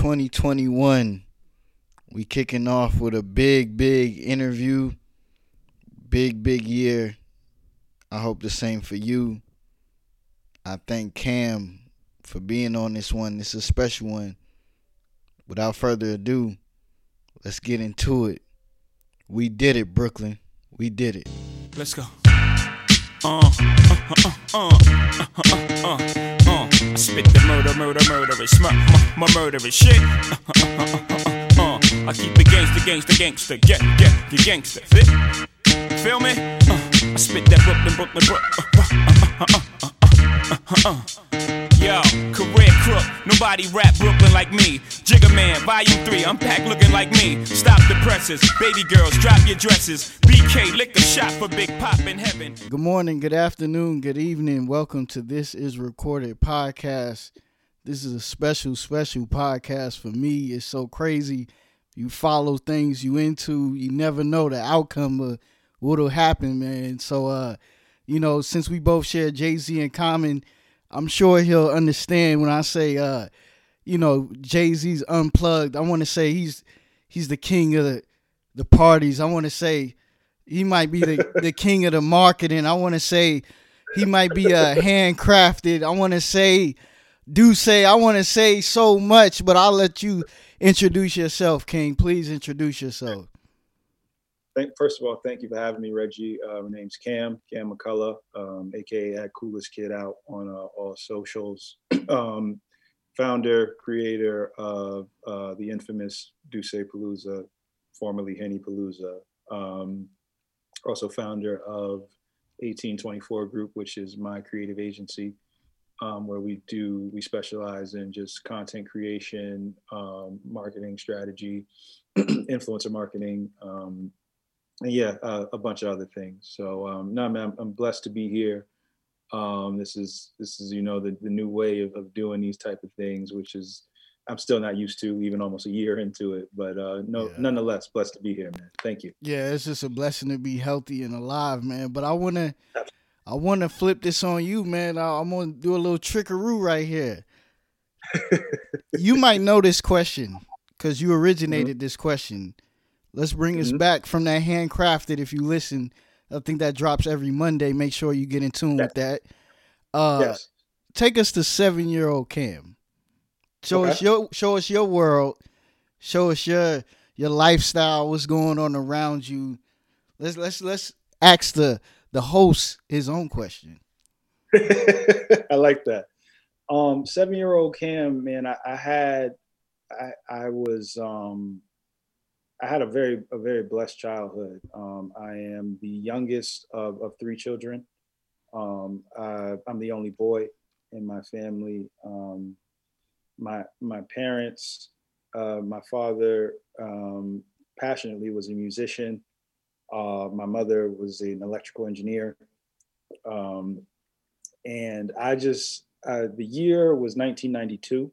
2021. We kicking off with a big, big interview. Big, big year. I hope the same for you. I thank Cam for being on this one. This is a special one. Without further ado, let's get into it. We did it, Brooklyn. We did it. Let's go. Uh, uh, uh, spit the murder, murder, murderous, mur- mur- mur- murderous shit. Uh, uh, uh, uh, uh, uh. I keep the gangster, gangster, gangster, get, get, the gangster. Fit? Feel me? Uh, I spit that Brooklyn, Brooklyn, Brooklyn. Yo, career crook, nobody rap Brooklyn like me. Jigga Man, Volume 3, I'm packed looking like me. Stop the presses, baby girls, drop your dresses. BK, lick a shot for Big Pop in heaven. Good morning, good afternoon, good evening. Welcome to This Is Recorded podcast. This is a special, special podcast for me. It's so crazy. You follow things you into, you never know the outcome of what'll happen, man. So, uh, you know, since we both share Jay Z in common, I'm sure he'll understand when I say, uh, you know, Jay Z's unplugged. I want to say he's he's the king of the the parties. I want to say he might be the, the king of the marketing. I want to say he might be uh, handcrafted. I want to say, do say, I want to say so much, but I'll let you introduce yourself, King. Please introduce yourself. Thank, first of all, thank you for having me, Reggie. Uh, my name's Cam, Cam McCullough, um, aka at Coolest Kid Out on uh, all socials. um, founder, creator of uh, the infamous Duce Palooza, formerly Henny Palooza. Um, also founder of 1824 Group, which is my creative agency, um, where we do we specialize in just content creation, um, marketing strategy, influencer marketing, um, and yeah, uh, a bunch of other things. So um, no, man, I'm, I'm blessed to be here. Um, this is this is you know the, the new way of, of doing these type of things, which is I'm still not used to, even almost a year into it. But uh, no, Yeah. nonetheless, blessed to be here, man. Thank you. Yeah, it's just a blessing to be healthy and alive, man. But I wanna, I wanna flip this on you, man. I, I'm gonna do a little trickaroo right here. you might know this question because you originated this question. Let's bring us Mhm. back from that handcrafted. If you listen, I think that drops every Monday. Make sure you get in tune with that. Uh, yes. take us to seven year old Cam. Show us your show us your world. Show us your your lifestyle. What's going on around you? Let's let's let's ask the the host his own question. I like that. Um, seven year old Cam, man, I, I had, I, I was, um, I had a very, a very blessed childhood. Um, I am the youngest of, of three children. Um, I, I'm the only boy in my family. Um, my, my parents, uh, my father, um, passionately was a musician. Uh, my mother was an electrical engineer. Um, and I just uh, the year was 1992,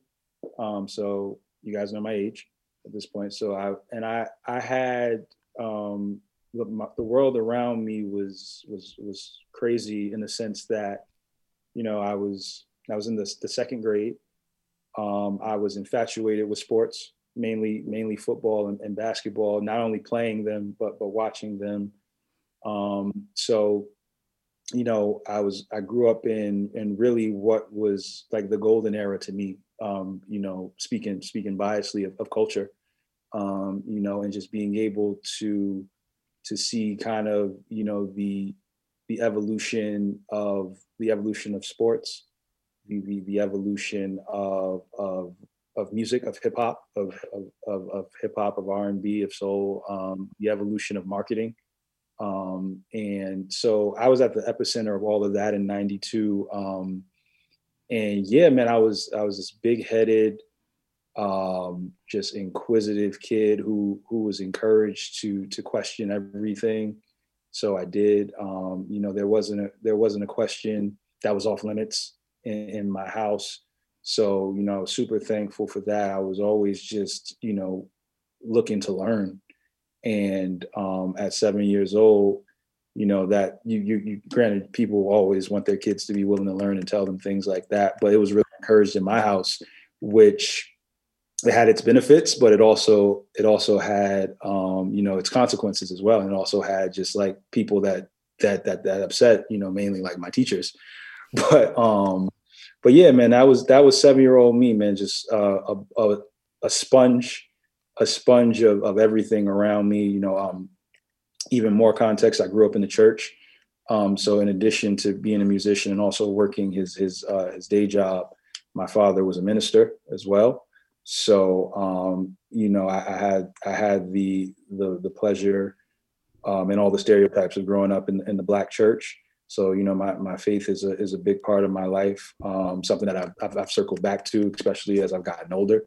um, so you guys know my age at this point. So I and I I had um, the, my, the world around me was was was crazy in the sense that you know I was I was in the the second grade. Um, I was infatuated with sports, mainly mainly football and, and basketball. Not only playing them, but but watching them. Um, so you know, I was I grew up in in really what was like the golden era to me. Um, you know, speaking speaking biasly of, of culture, um, you know, and just being able to to see kind of you know the the evolution of the evolution of sports, the the, the evolution of of of music, of hip hop, of of of, hip hop, of R and B, of soul, um, the evolution of marketing. Um, and so I was at the epicenter of all of that in 92. Um, and yeah, man, I was, I was this big headed, um, just inquisitive kid who, who was encouraged to, to question everything. So I did, um, you know, there wasn't a, there wasn't a question that was off limits in, in my house. So, you know, super thankful for that. I was always just, you know, looking to learn and um, at seven years old you know that you, you you granted people always want their kids to be willing to learn and tell them things like that but it was really encouraged in my house which it had its benefits, but it also it also had um, you know its consequences as well, and it also had just like people that that that that upset you know mainly like my teachers, but um, but yeah, man, that was that was seven year old me, man, just uh, a, a a sponge, a sponge of of everything around me. You know, um, even more context. I grew up in the church, um, so in addition to being a musician and also working his his uh, his day job, my father was a minister as well. So um, you know, I, I, had I had the the the pleasure um, and all the stereotypes of growing up in, in the black church. So you know, my, my faith is a is a big part of my life. Um, something that I've, I've, I've circled back to, especially as I've gotten older.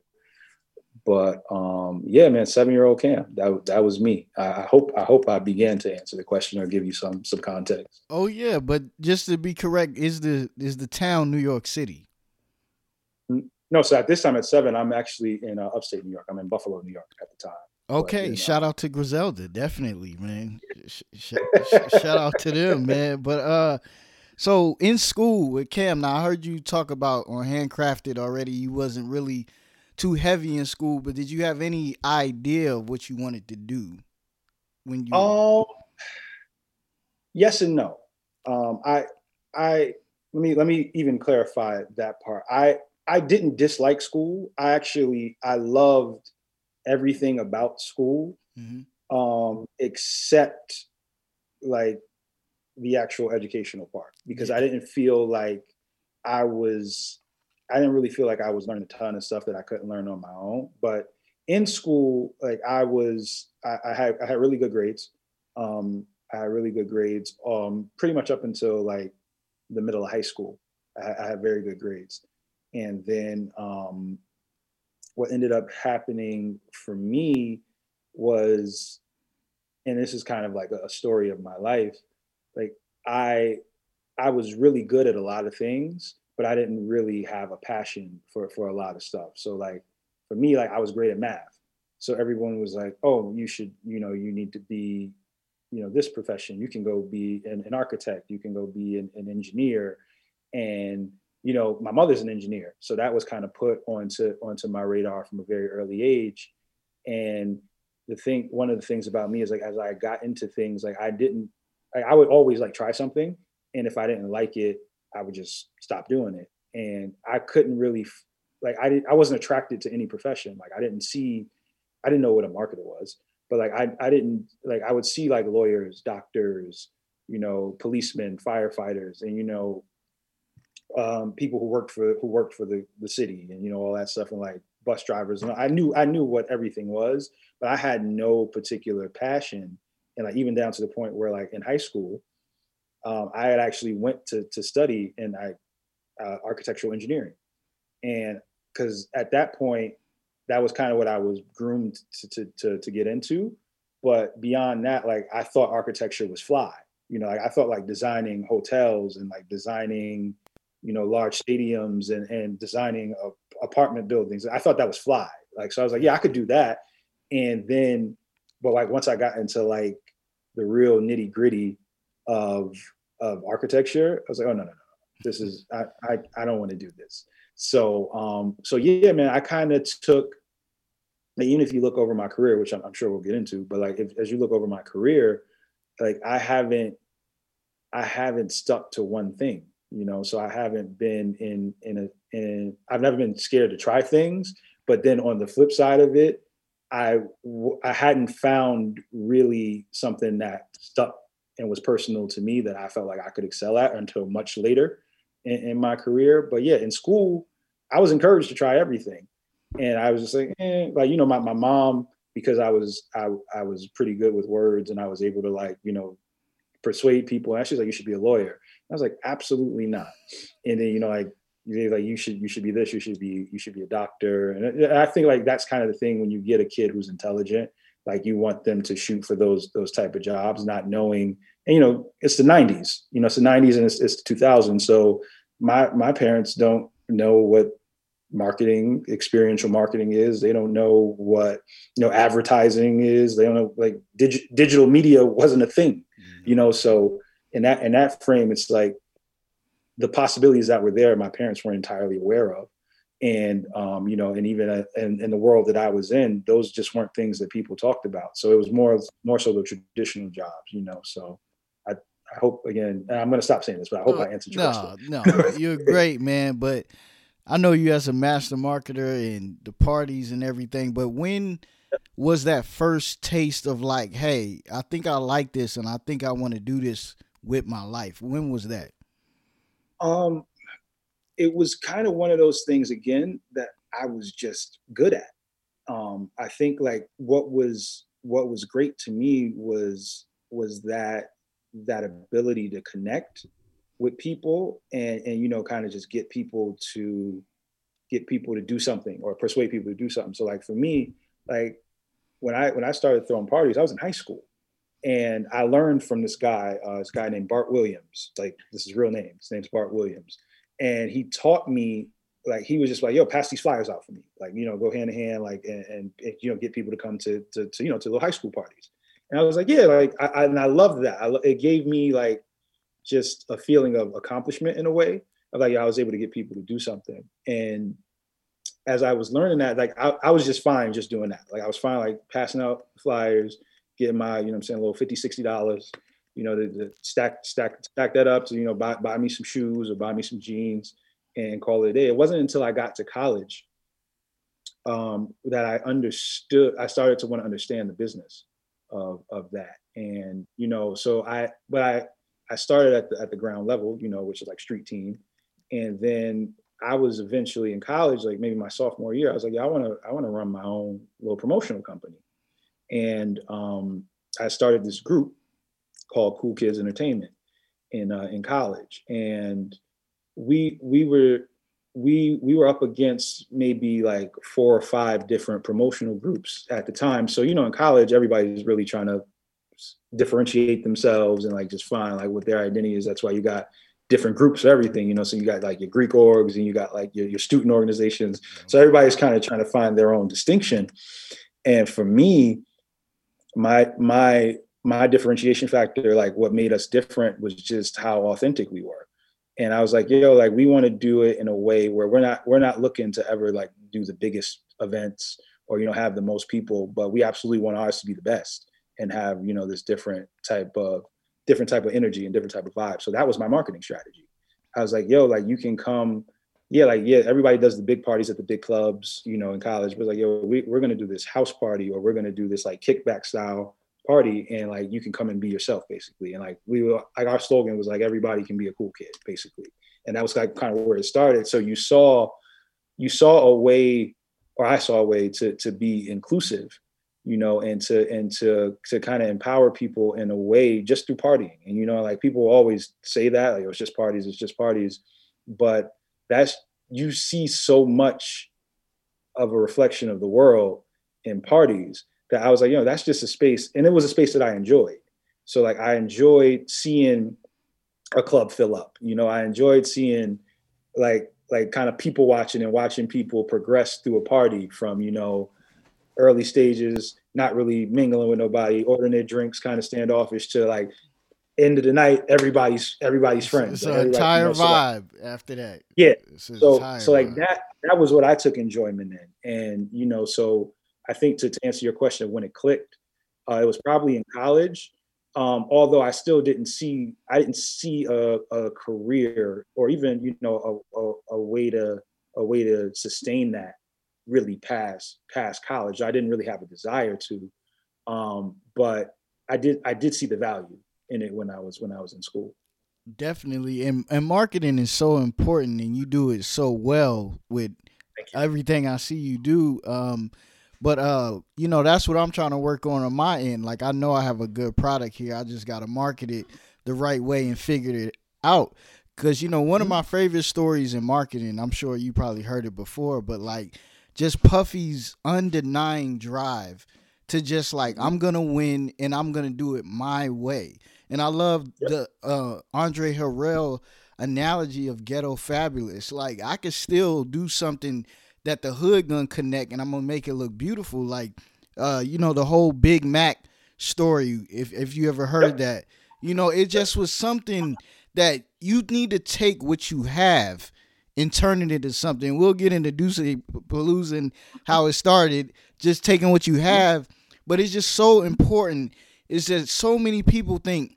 But um, yeah, man, seven year old Cam, that that was me. I, I hope I hope I began to answer the question or give you some some context. Oh yeah, but just to be correct, is the is the town New York City? No, so at this time at seven, I'm actually in uh, upstate New York. I'm in Buffalo, New York at the time. Okay, but, shout out to Griselda, definitely, man. sh- sh- shout out to them, man. But uh, so in school with Cam, now I heard you talk about on handcrafted already. You wasn't really too heavy in school, but did you have any idea of what you wanted to do when you? Oh, yes and no. Um, I, I let me let me even clarify that part. I I didn't dislike school. I actually I loved everything about school, mm-hmm. um, except like the actual educational part because. I didn't feel like I was I didn't really feel like I was learning a ton of stuff that I couldn't learn on my own. But in school, like I was, I, I had I had really good grades. Um, I had really good grades. Um, pretty much up until like the middle of high school, I, I had very good grades. And then um, what ended up happening for me was, and this is kind of like a, story of my life. Like I, I was really good at a lot of things, but I didn't really have a passion for for a lot of stuff. So like for me, like I was great at math. So everyone was like, "Oh, you should, you know, you need to be, you know, this profession. You can go be an, an architect. You can go be an, an engineer." And you know, my mother's an engineer, so that was kind of put onto onto my radar from a very early age. And the thing, one of the things about me is like as I got into things, like I didn't, I, I would always like try something, and if I didn't like it, I would just stop doing it. And I couldn't really, like, I didn't, I wasn't attracted to any profession. Like, I didn't see, I didn't know what a marketer was, but like, I, I didn't like, I would see like lawyers, doctors, you know, policemen, firefighters, and you know, um, people who worked for who worked for the the city and you know all that stuff and like bus drivers and I knew I knew what everything was, but I had no particular passion. And like even down to the point where like in high school, um, I had actually went to to study in I uh, architectural engineering, and because at that point that was kind of what I was groomed to, to to to get into, but beyond that, like I thought architecture was fly. You know, like I thought like designing hotels and like designing you know, large stadiums and, and designing apartment buildings. I thought that was fly. Like, so I was like, yeah, I could do that. And then, but like once I got into like the real nitty gritty of of architecture, I was like, oh no, no, no, this is I I, I don't want to do this. So um, so yeah, man, I kind of took even if you look over my career, which I'm, I'm sure we'll get into, but like if, as you look over my career, like I haven't I haven't stuck to one thing you know so i haven't been in in a in i've never been scared to try things but then on the flip side of it i i hadn't found really something that stuck and was personal to me that i felt like i could excel at until much later in, in my career. But yeah in school i was encouraged to try everything. And i was just like eh, like you know my, my mom because i was I, I was pretty good with words and i was able to like you know persuade people. And she's like you should be a lawyer I was like, absolutely not. And then you know, like like you should you should be this, you should be you should be a doctor. And I think like that's kind of the thing when you get a kid who's intelligent, like you want them to shoot for those those type of jobs, not knowing. And you know, it's the '90s. You know, it's the '90s and it's, it's 2000. So my my parents don't know what marketing experiential marketing is they don't know what you know advertising is they don't know like dig- digital media wasn't a thing mm-hmm. you know so in that in that frame, it's like the possibilities that were there, my parents weren't entirely aware of. and um, you know, and even uh, in, in the world that I was in, those just weren't things that people talked about. So it was more more so the traditional jobs, you know. So I I hope again, I'm going to stop saying this, but I hope uh, I answered your no, question. no, you're great, man. But I know you as a master marketer and the parties and everything. But when was that first taste of like, hey, I think I like this and I think I want to do this with my life? When was that? Um, it was kind of one of those things again that I was just good at. Um, I think like what was what was great to me was was that that ability to connect with people and and you know kind of just get people to get people to do something or persuade people to do something. So like for me, like when I when I started throwing parties, I was in high school, and I learned from this guy, uh, this guy named Bart Williams. Like this is real name. His name's Bart Williams, and he taught me like he was just like yo pass these flyers out for me like you know go hand in hand like and, and, you know get people to come to, to, to you know to the high school parties and i was like yeah like I, I and i loved that I, it gave me like just a feeling of accomplishment in a way of like yeah, i was able to get people to do something and as i was learning that like I, I was just fine just doing that like i was fine like passing out flyers getting my you know i'm saying a little 50 60 dollars you know, to, stack stack stack that up to you know buy buy me some shoes or buy me some jeans and call it a day. It wasn't until I got to college um, that I understood. I started to want to understand the business of of that, and you know, so I but I I started at the at the ground level, you know, which is like street team, and then I was eventually in college, like maybe my sophomore year. I was like, yeah, I want to I want to run my own little promotional company, and um, I started this group called Cool Kids Entertainment in uh, in college, and we we were we we were up against maybe like four or five different promotional groups at the time. So you know, in college, everybody's really trying to differentiate themselves and like just find like what their identity is. That's why you got different groups of everything, you know. So you got like your Greek orgs and you got like your, your student organizations. So everybody's kind of trying to find their own distinction. And for me, my my my differentiation factor, like what made us different was just how authentic we were. And I was like, yo, like we want to do it in a way where we're not we're not looking to ever like do the biggest events or you know have the most people, but we absolutely want ours to be the best and have you know this different type of different type of energy and different type of vibe. So that was my marketing strategy. I was like, yo, like you can come, yeah, like yeah, everybody does the big parties at the big clubs, you know, in college. But like, yo, we, we're gonna do this house party or we're gonna do this like kickback style party and like you can come and be yourself basically. And like we were like our slogan was like everybody can be a cool kid basically. And that was like kind of where it started. So you saw you saw a way or i saw a way to to be inclusive you know and to and to to kind of empower people in a way just through partying. And you know like people always say that like oh, it's just parties it's just parties. But that's you see so much of a reflection of the world in parties that I was like, you know, that's just a space. And it was a space that I enjoyed. So like I enjoyed seeing a club fill up. You know, I enjoyed seeing like like kind of people watching and watching people progress through a party from, you know, early stages, not really mingling with nobody, ordering their drinks kind of standoffish to like end of the night, everybody's everybody's friends. It's like an entire you know, so vibe like, after that. Yeah. So so like vibe. that that was what I took enjoyment in. And you know, so I think to, to answer your question, when it clicked, uh, it was probably in college. Um, although I still didn't see, I didn't see a, a career or even you know a, a, a, way to a way to sustain that really past past college. I didn't really have a desire to, um, but I did I did see the value in it when I was when I was in school. Definitely, and and marketing is so important, and you do it so well with everything I see you do. Um, but uh, you know, that's what I'm trying to work on on my end. Like I know I have a good product here. I just got to market it the right way and figure it out. Cause you know, one of mm-hmm. my favorite stories in marketing, I'm sure you probably heard it before, but like just Puffy's undenying drive to just like I'm gonna win and I'm gonna do it my way. And I love yep. the uh, Andre Harrell analogy of ghetto fabulous. Like I could still do something that the hood gonna connect and I'm gonna make it look beautiful. Like uh, you know, the whole Big Mac story, if if you ever heard that. You know, it just was something that you need to take what you have and turning it into something. We'll get into Deuce Palooza and how it started, just taking what you have. But it's just so important. Is that so many people think,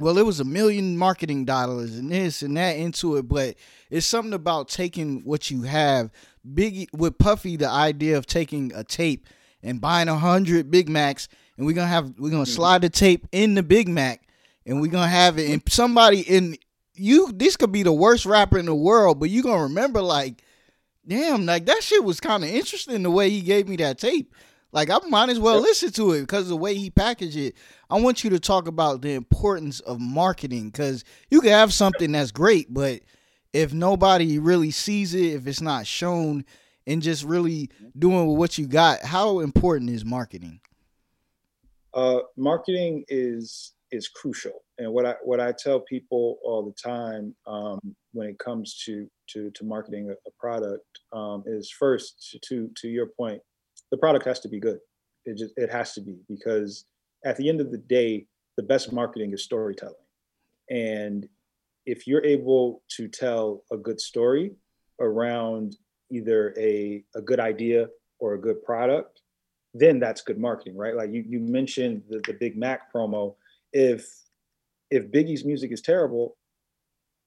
well, it was a million marketing dollars and this and that into it, but it's something about taking what you have. Big with Puffy, the idea of taking a tape and buying a hundred Big Macs, and we're gonna have we're gonna mm-hmm. slide the tape in the Big Mac, and we're gonna have it. And somebody in you, this could be the worst rapper in the world, but you gonna remember like, damn, like that shit was kind of interesting the way he gave me that tape. Like I might as well listen to it because the way he packaged it. I want you to talk about the importance of marketing because you can have something that's great, but if nobody really sees it, if it's not shown, and just really doing what you got, how important is marketing? Uh, marketing is is crucial, and what I what I tell people all the time um, when it comes to to to marketing a, a product um, is first to to your point, the product has to be good. It just it has to be because at the end of the day, the best marketing is storytelling, and if you're able to tell a good story around either a, a good idea or a good product, then that's good marketing, right? Like you, you mentioned the, the Big Mac promo. If if Biggie's music is terrible,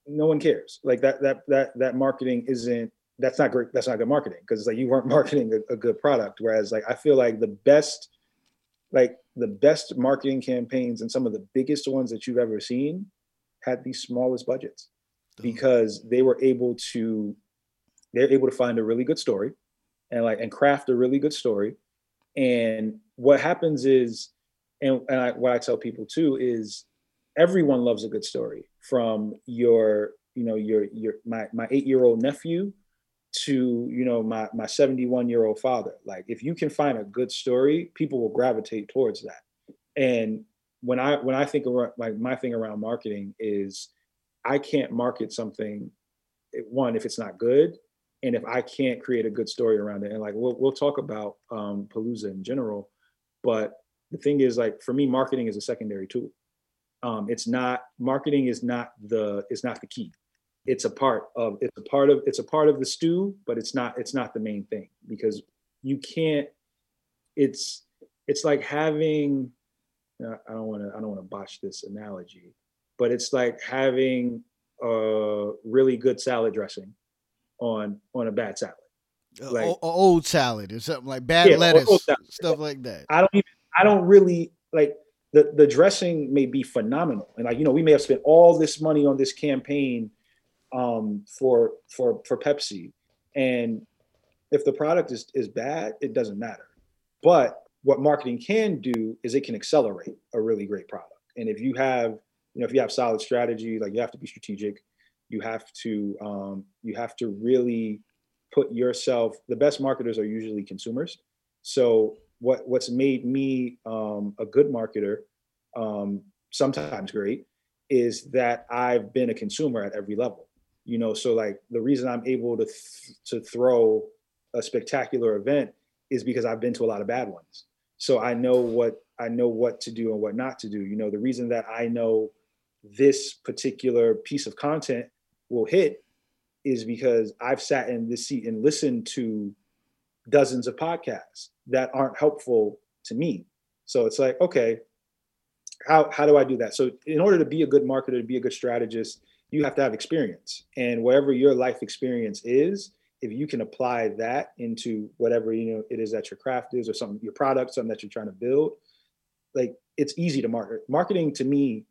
no one cares. Like that that that that marketing isn't that's not great. That's not good marketing because it's like you weren't marketing a, a good product. Whereas like I feel like the best like the best marketing campaigns and some of the biggest ones that you've ever seen had the smallest budgets because they were able to they're able to find a really good story and like and craft a really good story. And what happens is and, and I, what i tell people too is everyone loves a good story from your you know your your my my eight year old nephew to you know my my 71 year old father. Like if you can find a good story people will gravitate towards that. And when I when I think of like my thing around marketing is I can't market something one if it's not good and if I can't create a good story around it. And like we'll we'll talk about um, Palooza in general but the thing is like for me marketing is a secondary tool. Um, it's not marketing is not the is not the key it's a part of it's a part of it's a part of the stew but it's not it's not the main thing because you can't it's it's like having uh, I don't want to I don't want to botch this analogy, but it's like having a really good salad dressing on on a bad salad. Like o- old salad or something like bad yeah, lettuce, stuff like that. I don't even I don't really like the the dressing may be phenomenal, and like you know we may have spent all this money on this campaign um, for for for Pepsi, and if the product is is bad, it doesn't matter. But what marketing can do is it can accelerate a really great product. And if you have, you know, if you have solid strategy, like you have to be strategic, you have to um, you have to really put yourself. The best marketers are usually consumers. So what what's made me um, a good marketer, um, sometimes great, is that I've been a consumer at every level. You know, so like the reason I'm able to th- to throw a spectacular event is because I've been to a lot of bad ones. So i know what i know what to do and what not to do. You know the reason that i know this particular piece of content will hit is because i've sat in this seat and listened to dozens of podcasts that aren't helpful to me. So it's like okay how, how do i do that? So in order to be a good marketer to be a good strategist you have to have experience. And wherever your life experience is if you can apply that into whatever you know it is that your craft is or something your product something that you're trying to build like it's easy to market. Marketing to me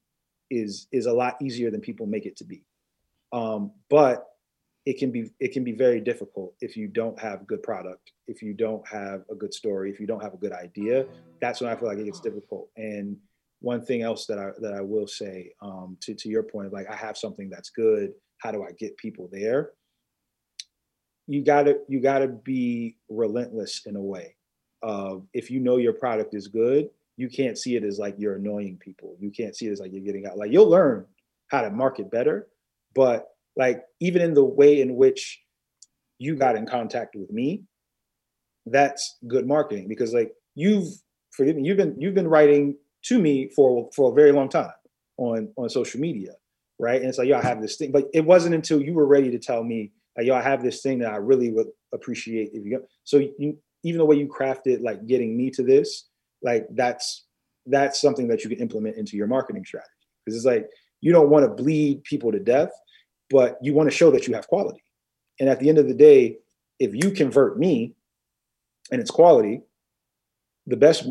is is a lot easier than people make it to be. Um, but it can be it can be very difficult if you don't have good product if you don't have a good story if you don't have a good idea. That's when i feel like it gets difficult. And one thing else that i that i will say um, to, to your point of like i have something that's good how do i get people there you gotta you gotta be relentless in a way. Uh, if you know your product is good, you can't see it as like you're annoying people. You can't see it as like you're getting out. Like you'll learn how to market better, but like even in the way in which you got in contact with me, that's good marketing because like you've forgive me, you've been you've been writing to me for for a very long time on on social media, right? And it's like, yeah, I have this thing, but it wasn't until you were ready to tell me like yo, I have this thing that I really would appreciate if you go. So you even the way you crafted like getting me to this, like that's that's something that you can implement into your marketing strategy. Because it's like you don't want to bleed people to death, but you want to show that you have quality. And at the end of the day, if you convert me and it's quality, the best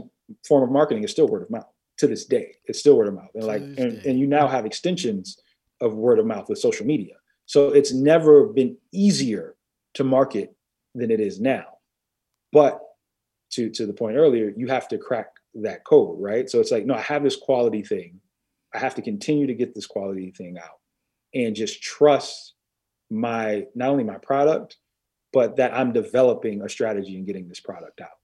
form of marketing is still word of mouth to this day. It's still word of mouth. And like and, and you now have extensions of word of mouth with social media. So it's never been easier to market than it is now. But to to the point earlier, you have to crack that code, right? So it's like, no, I have this quality thing. I have to continue to get this quality thing out and just trust my not only my product, but that I'm developing a strategy and getting this product out.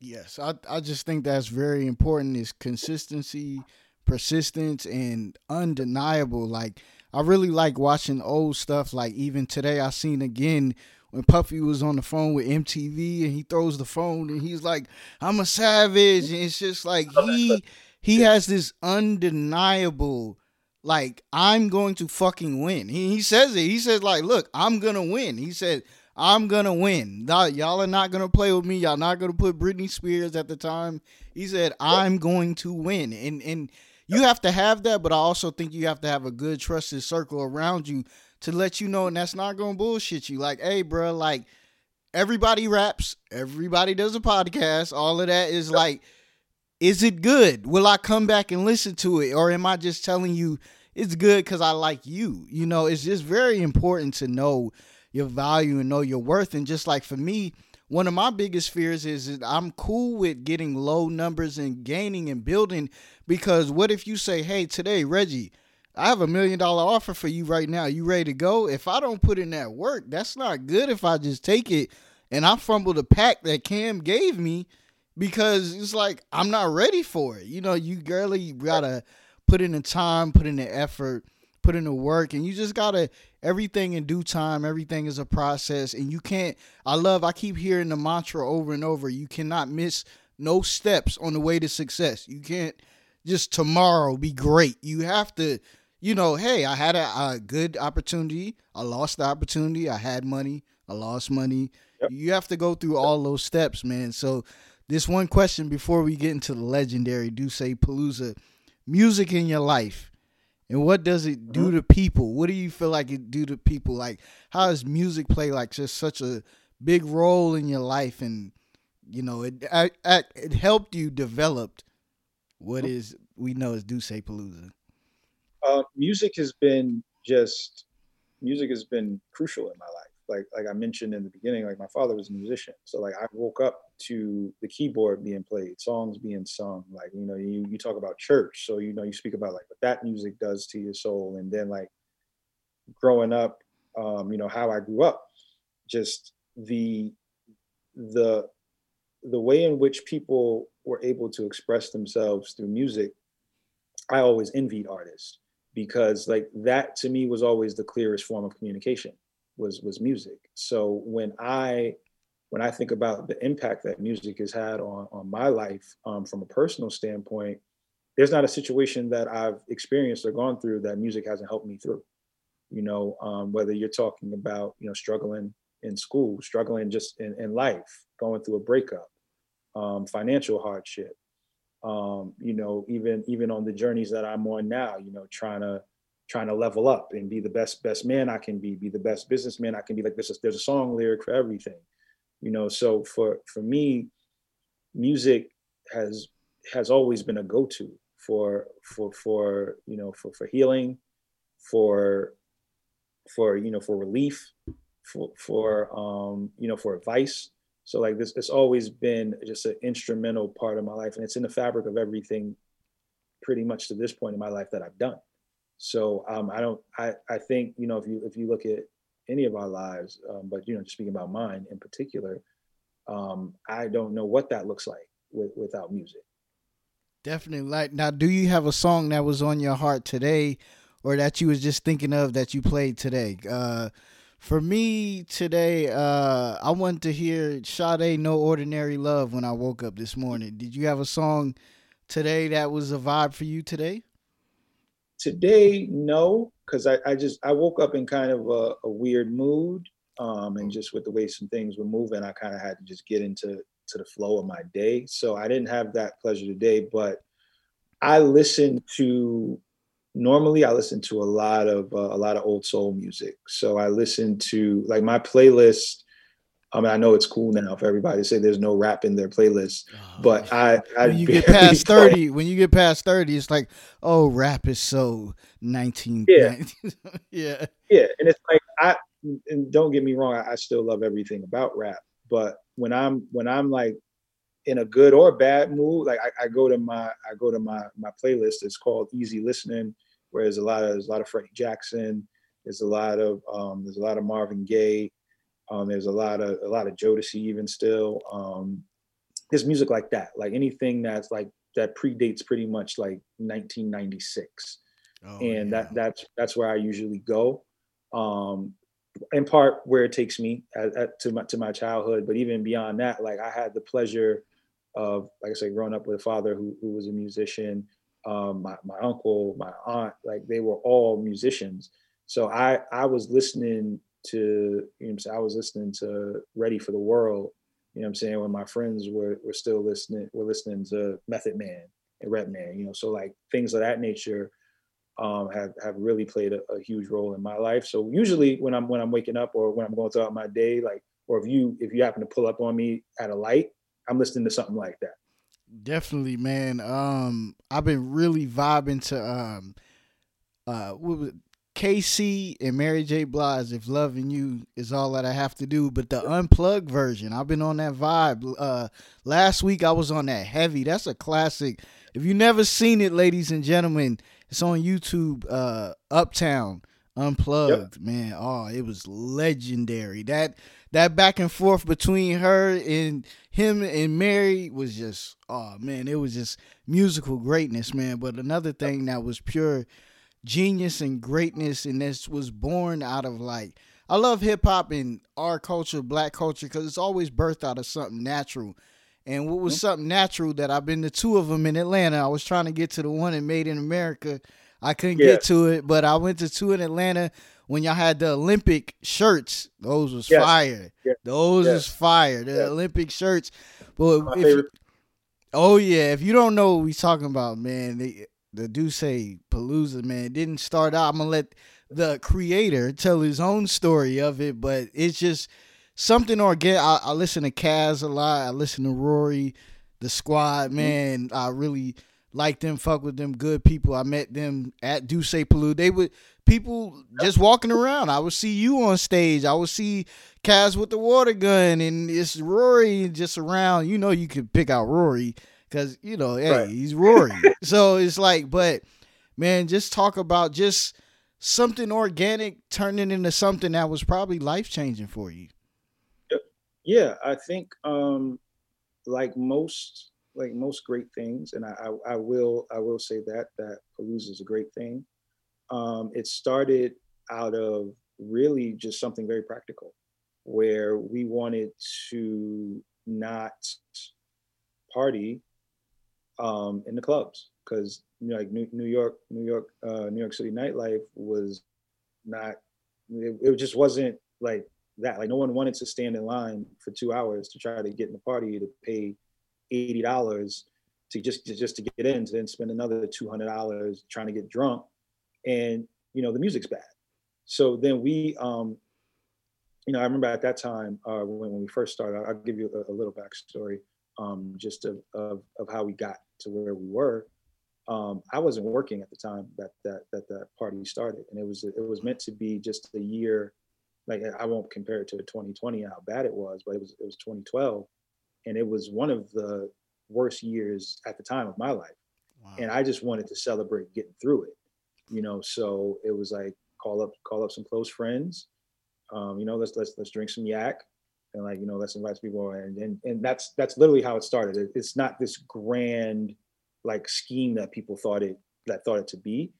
Yes, I, I just think that's very important is consistency, persistence, and undeniable. Like I really like watching old stuff. Like even today I seen again when Puffy was on the phone with MTV and he throws the phone and he's like, I'm a savage. And it's just like he he has this undeniable like I'm going to fucking win. He, he says it. He says like, look, I'm gonna win. He said, I'm gonna win. Y'all are not gonna play with me. Y'all not gonna put Britney Spears at the time. He said, I'm going to win. And and you have to have that, but I also think you have to have a good trusted circle around you to let you know, and that's not gonna bullshit you. Like, hey, bro, like everybody raps, everybody does a podcast. All of that is like is it good? Will I come back and listen to it? Or am I just telling you it's good because I like you? You know, it's just very important to know your value and know your worth. And just like for me, one of my biggest fears is I'm cool with getting low numbers and gaining and building because what if you say, hey, today, Reggie, I have a million dollar offer for you right now. You ready to go? If I don't put in that work, that's not good if I just take it and I fumble the pack that Cam gave me because it's like I'm not ready for it. You know, you girly gotta put in the time, put in the effort, put in the work, and you just gotta everything in due time. Everything is a process, and you can't. I love. I keep hearing the mantra over and over. You cannot miss no steps on the way to success. You can't just tomorrow be great. You have to. You know, hey, I had a, a good opportunity. I lost the opportunity. I had money. I lost money. Yep. You have to go through all those steps, man. So this one question before we get into the legendary do say Palooza music in your life and what does it do to people? What do you feel like it do to people? Like how does music play like just such a big role in your life? And you know it it helped you develop what is we know as Duce Palooza. Uh, music has been just music has been crucial in my life. Like like I mentioned in the beginning, like my father was a musician, so like I woke up to the keyboard being played, songs being sung. Like you know, you you talk about church, so you know you speak about like what that music does to your soul, and then like growing up, um, you know how I grew up, just the the the way in which people were able to express themselves through music, I always envied artists because like that to me was always the clearest form of communication was was music. So when I when I think about the impact that music has had on on my life um, from a personal standpoint, there's not a situation that I've experienced or gone through that music hasn't helped me through. You know, um, whether you're talking about you know struggling in school, struggling just in, in life, going through a breakup, um, financial hardship, um, you know, even even on the journeys that I'm on now, you know, trying to trying to level up and be the best best man I can be, be the best businessman I can be. Like this is there's a song lyric for everything, you know. So for for me, music has has always been a go-to for for for you know for for healing, for for you know for relief, for for um you know for advice. So like this, it's always been just an instrumental part of my life, and it's in the fabric of everything, pretty much to this point in my life that I've done. So um, I don't. I I think you know if you if you look at any of our lives, um, but you know just speaking about mine in particular, um, I don't know what that looks like with, without music. Definitely. Like now, do you have a song that was on your heart today, or that you was just thinking of that you played today? Uh, for me today, uh, I wanted to hear Sade "No Ordinary Love" when I woke up this morning. Did you have a song today that was a vibe for you today? Today, no. Because I, I just I woke up in kind of a, a weird mood, um, and just with the way some things were moving, I kind of had to just get into to the flow of my day. So I didn't have that pleasure today, but I listened to normally I listen to a lot of uh, a lot of old soul music. So I listen to like my playlist. I mean, I know it's cool now for everybody to say there's no rap in their playlist, oh, but I, I when you get past thirty, when you get past thirty, it's like, oh, rap is so nineteen. Yeah, yeah, yeah, and it's like I and don't get me wrong, I, I still love everything about rap, but when I'm when I'm like in a good or bad mood, like I, I, go to my I go to my my playlist. It's called Easy Listening, where there's a lot of there's a lot of Freddie Jackson. There's a lot of um, there's a lot of Marvin Gaye. Um, there's a lot of a lot of Jodeci even still. Um, there's music like that, like anything that's like that predates pretty much like 1996, oh, and yeah. that that's that's where I usually go. Um, in part where it takes me at, at, to my to my childhood, but even beyond that, like I had the pleasure of, like I say, growing up with a father who, who was a musician. Um, my, my uncle, my aunt, like they were all musicians. So I I was listening to you know so i was listening to Ready for the World. You know I'm saying when my friends were were still listening were listening to Method Man and Redman. You know so like things of that nature um, have have really played a, a, huge role in my life. So usually when I'm when I'm waking up or when I'm going throughout my day, like or if you if you happen to pull up on me at a light, I'm listening to something like that. Definitely, man. Um, I've been really vibing to um, uh, what was K-Ci and Mary J. Blige. If loving you is all that I have to do, but the unplugged version, I've been on that vibe. Uh, last week I was on that heavy. That's a classic. If you never seen it, ladies and gentlemen, it's on YouTube. Uh, Uptown Unplugged, yep. man. Oh, it was legendary. That that back and forth between her and him and Mary was just oh man, it was just musical greatness, man. But another thing that was pure genius and greatness, and this was born out of like I love hip hop and our culture, black culture, because it's always birthed out of something natural. And what was mm-hmm. something natural that I've been to two of them in Atlanta. I was trying to get to the one in Made in America. I couldn't yeah. get to it, but I went to two in Atlanta when y'all had the Olympic shirts. Those was yes. fire. Yes. Those yes. was fire. The Olympic shirts. But if, oh yeah, if you don't know what we talking about, man, they, the Duce Palooza, man, didn't start out. I'm gonna let the creator tell his own story of it, but it's just something organic. I, I listen to Caz a lot. I listen to Rory, the squad. Mm-hmm. Man, mm-hmm. I really like them. Fuck with them. Good people. I met them at Duce Palooza. They would people just walking around. I would see you on stage. I would see Caz with the water gun, and it's Rory just around. You know, you could pick out Rory because you know, hey, right. he's Rory. so it's like, but man, just talk about just something organic turning into something that was probably life changing for you. Yeah, I think um, like most like most great things, and I, I, I will I will say that that Palooza is a great thing. Um, it started out of really just something very practical, where we wanted to not party um, in the clubs because you know, like New, New, York, New York, uh, New York City nightlife was not. It, it just wasn't like that. Like no one wanted to stand in line for two hours to try to get in the party to pay eighty dollars to just to, just to get in, to then spend another two hundred dollars trying to get drunk, and you know the music's bad. So then we, um, you know, I remember at that time uh, when, when we first started. I'll give you a, a little backstory, um, just of, of of how we got to where we were. Um, I wasn't working at the time that that that that party started, and it was it was meant to be just a year like I won't compare it to 2020 how bad it was, but it was it was 2012, and it was one of the worst years at the time of my life. Wow. And I just wanted to celebrate getting through it, you know. So it was like call up call up some close friends, um, you know, let's let's let's drink some yak, and like you know let's invite people, and and and that's that's literally how it started. It, it's not this grand like scheme that people thought it that thought it to be,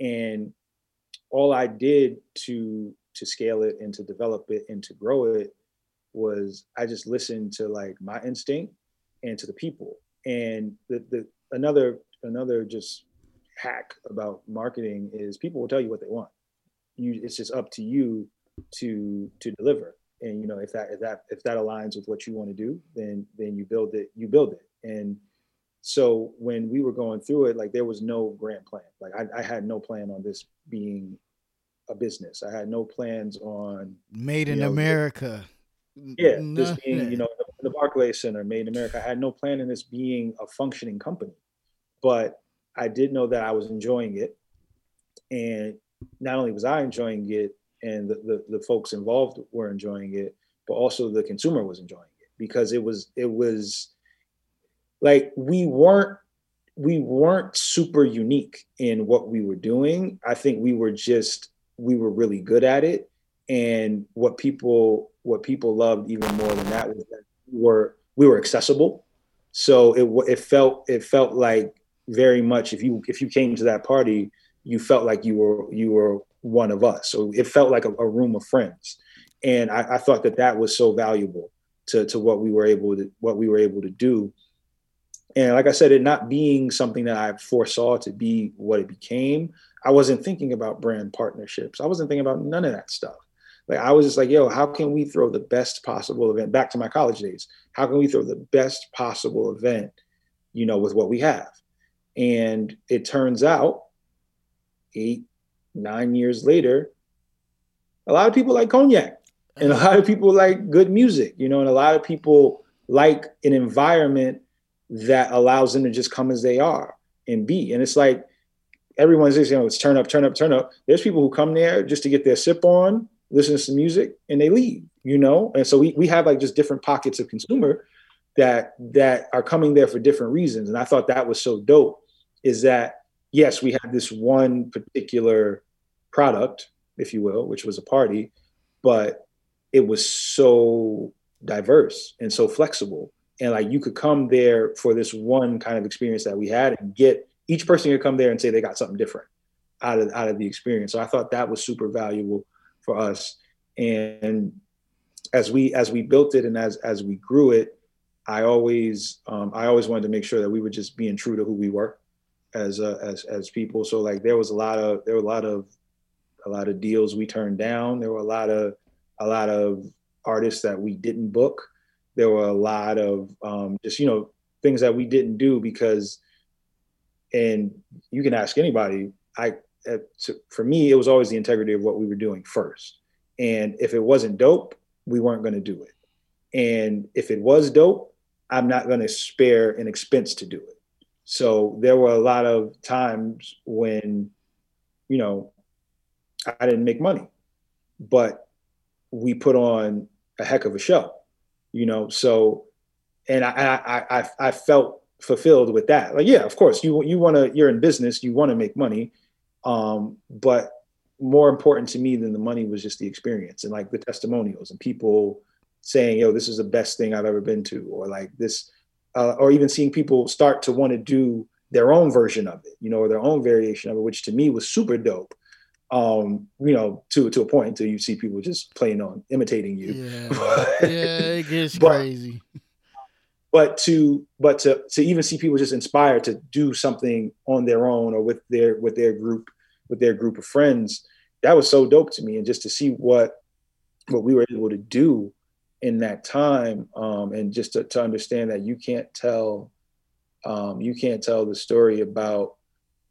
and all I did to to scale it and to develop it and to grow it was I just listened to like my instinct and to the people. And the, the another another just hack about marketing is people will tell you what they want. you it's just up to you to to deliver. And you know, if that if that if that aligns with what you want to do, then then you build it, you build it. And so when we were going through it, like there was no grand plan. Like I, I had no plan on this being a business. I had no plans on made in know, America. Yeah, this being, you know, the, the Barclays Center, made in America. I had no plan in this being a functioning company, but I did know that I was enjoying it. And not only was I enjoying it and the, the, the folks involved were enjoying it, but also the consumer was enjoying it because it was, it was, like we weren't we weren't super unique in what we were doing. I think we were just we were really good at it. And what people what people loved even more than that was that we were we were accessible. So it it felt it felt like very much if you if you came to that party, you felt like you were you were one of us. So it felt like a, a room of friends, and I, I, thought that that was so valuable to to what we were able to what we were able to do and like I said, it not being something that I foresaw to be what it became, I wasn't thinking about brand partnerships. I wasn't thinking about none of that stuff. Like I was just like, yo, how can we throw the best possible event back to my college days? How can we throw the best possible event, you know, with what we have? And it turns out eight, nine years later, a lot of people like cognac and a lot of people like good music, you know, and a lot of people like an environment that allows them to just come as they are and be. And it's like everyone's just, you know, it's turn up, turn up, turn up. There's people who come there just to get their sip on, listen to some music, and they leave, you know? And so we, we have like just different pockets of consumer that that are coming there for different reasons. And I thought that was so dope is that yes, we had this one particular product, if you will, which was a party, but it was so diverse and so flexible and like you could come there for this one kind of experience that we had and get each person could come there and say they got something different out of out of the experience. So I thought that was super valuable for us. And as we as we built it and as as we grew it, I always um, I always wanted to make sure that we were just being true to who we were as uh, as as people. So like there was a lot of there were a lot of a lot of deals we turned down. There were a lot of a lot of artists that we didn't book. There were a lot of um, just you know things that we didn't do because and you can ask anybody. I uh, for me it was always the integrity of what we were doing first. And if it wasn't dope we weren't going to do it. And if it was dope i'm not going to spare an expense to do it so there were a lot of times when you know i didn't make money but we put on a heck of a show you know? So and I, I i i felt fulfilled with that. Like yeah of course you you want to you're in business you want to make money um but more important to me than the money was just the experience and like the testimonials and people saying yo this is the best thing i've ever been to or like this uh, or even seeing people start to want to do their own version of it you know or their own variation of it which to me was super dope um, you know, to to a point until you see people just playing on imitating you. Yeah, yeah it gets but, crazy. But to but to to even see people just inspired to do something on their own or with their with their group with their group of friends, that was so dope to me. And just to see what what we were able to do in that time, um, and just to, to understand that you can't tell um, you can't tell the story about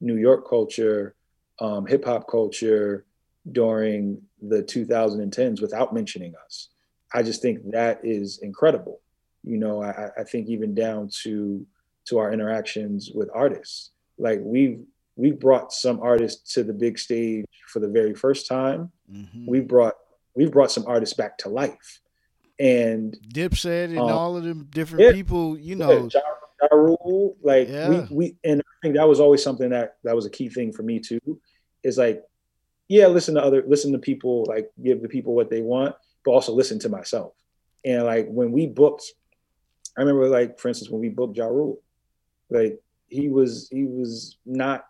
New York culture um, hip hop culture during the 2010s without mentioning us. I just think that is incredible. You know, I, I think even down to to our interactions with artists. Like we've we brought some artists to the big stage for the very first time. Mm-hmm. We brought we've brought some artists back to life. And Dipset and um, all of them different yeah, people, you know. Ja, ja Rule, like yeah. we we and I think that was always something that that was a key thing for me too is like, yeah, listen to other, listen to people, like give the people what they want, but also listen to myself. And like when we booked, I remember like, for instance, when we booked Ja Rule, like he was, he was not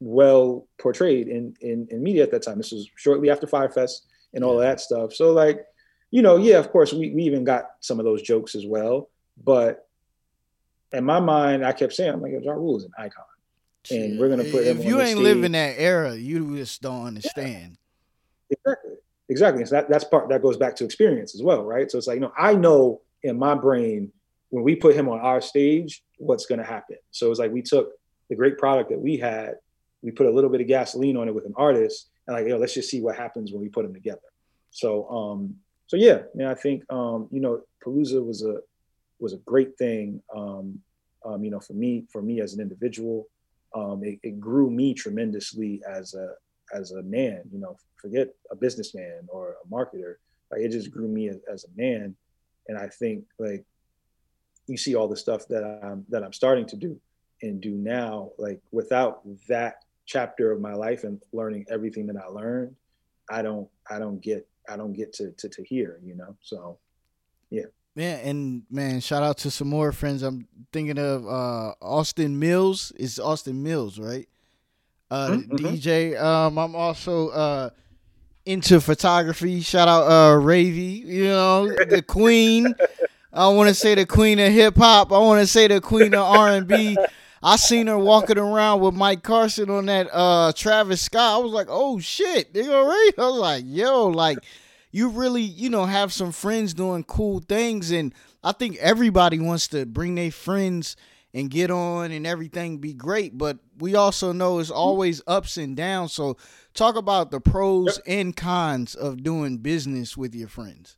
well portrayed in, in, in media at that time. This was shortly after Fyre Fest and all of that stuff. So like, you know, yeah, of course we, we even got some of those jokes as well. But in my mind, I kept saying, I'm like, Ja Rule is an icon and we're gonna put if you ain't living that era, you just don't understand. Exactly. Exactly. So that, that's part that goes back to experience as well, right? So it's like, you know, I know in my brain when we put him on our stage, what's going to happen. So it's like we took the great product that we had, we put a little bit of gasoline on it with an artist, and like, yo, let's just see what happens when we put them together. So, um, so yeah, I think, um, you know, Palooza was a was a great thing, um, um, you know, for me, for me as an individual. Um, it, it grew me tremendously as a as a man. You know, forget a businessman or a marketer. Like it just grew me as, as a man, and I think like you see all the stuff that I'm that I'm starting to do and do now. Like without that chapter of my life and learning everything that I learned, I don't I don't get I don't get to to, to hear. You know, so yeah. Man, and man, shout out to some more friends. I'm thinking of uh Austin Mills. It's Austin Mills, right? Uh mm-hmm. DJ. Um I'm also uh into photography. Shout out uh Ravy, you know, the queen. I want to say the queen of hip hop. I want to say the queen of R and B. I seen her walking around with Mike Carson on that uh Travis Scott. I was like, oh shit, they already. I was like, yo, like you really, you know, have some friends doing cool things, and I think everybody wants to bring their friends and get on and everything be great. But we also know it's always ups and downs. So talk about the pros yep. and cons of doing business with your friends.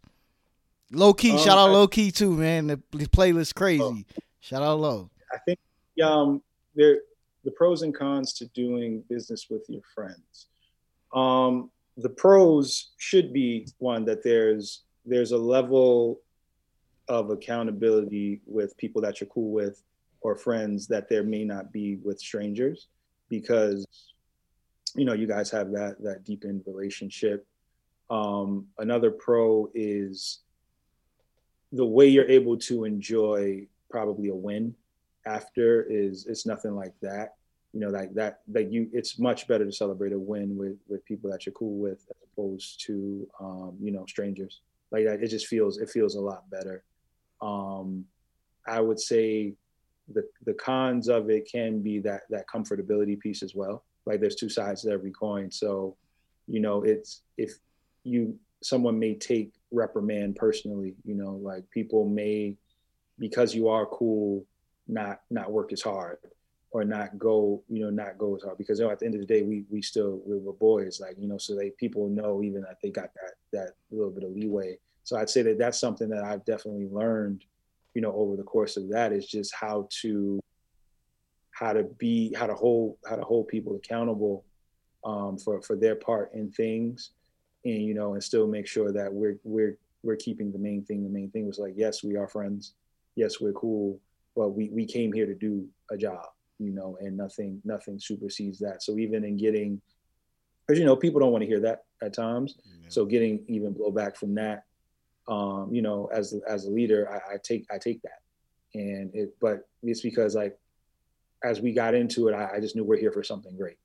Low key, um, shout out low key too, man. The, the playlist crazy. Oh, shout out low. I think um there the pros and cons to doing business with your friends. Um, the pros should be one that there's there's a level of accountability with people that you're cool with or friends that there may not be with strangers because you know you guys have that that deepened relationship um, another pro is the way you're able to enjoy probably a win after is it's nothing like that. You know like that that you it's much better to celebrate a win with with people that you're cool with as opposed to um you know strangers. Like that it just feels it feels a lot better. Um i would say the the cons of it can be that that comfortability piece as well. Like there's two sides to every coin. So you know it's if you someone may take reprimand personally you know like people may because you are cool not not work as hard or not go you know not go as hard because you know, at the end of the day we we still we were boys like you know so they people know even that they got that that little bit of leeway. So i'd say that that's something that i've definitely learned you know over the course of that is just how to how to be how to hold how to hold people accountable um, for for their part in things and you know and still make sure that we're we're we're keeping the main thing. The main thing was like yes we are friends. Yes we're cool but we we came here to do a job you know and nothing nothing supersedes that. So even in getting because you know people don't want to hear that at times. So getting even blowback from that um, you know, as as a leader, I, I, take I take that, and it. But it's because like, as we got into it, I, I, just knew we're here for something great,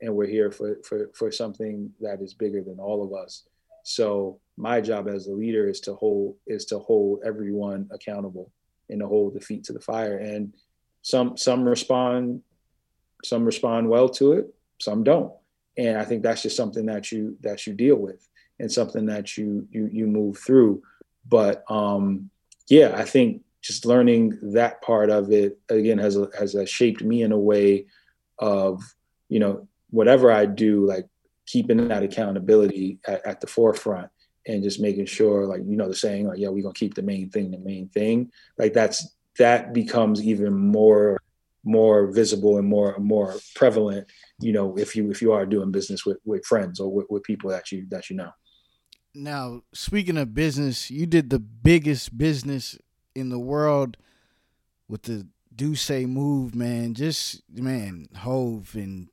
and we're here for for for something that is bigger than all of us. So my job as a leader is to hold is to hold everyone accountable and to hold the feet to the fire. And some some respond, some respond well to it, some don't. And I think that's just something that you that you deal with and something that you you you move through. But um, yeah, I think just learning that part of it again has has shaped me in a way of you know whatever I do, like keeping that accountability at, at the forefront and just making sure like you know the saying like yeah we're gonna keep the main thing the main thing like that's that becomes even more more visible and more more prevalent you know if you if you are doing business with with friends or with, with people that you that you know now, speaking of business, you did the biggest business in the world with the D'ussé move, man. Just man, Hove and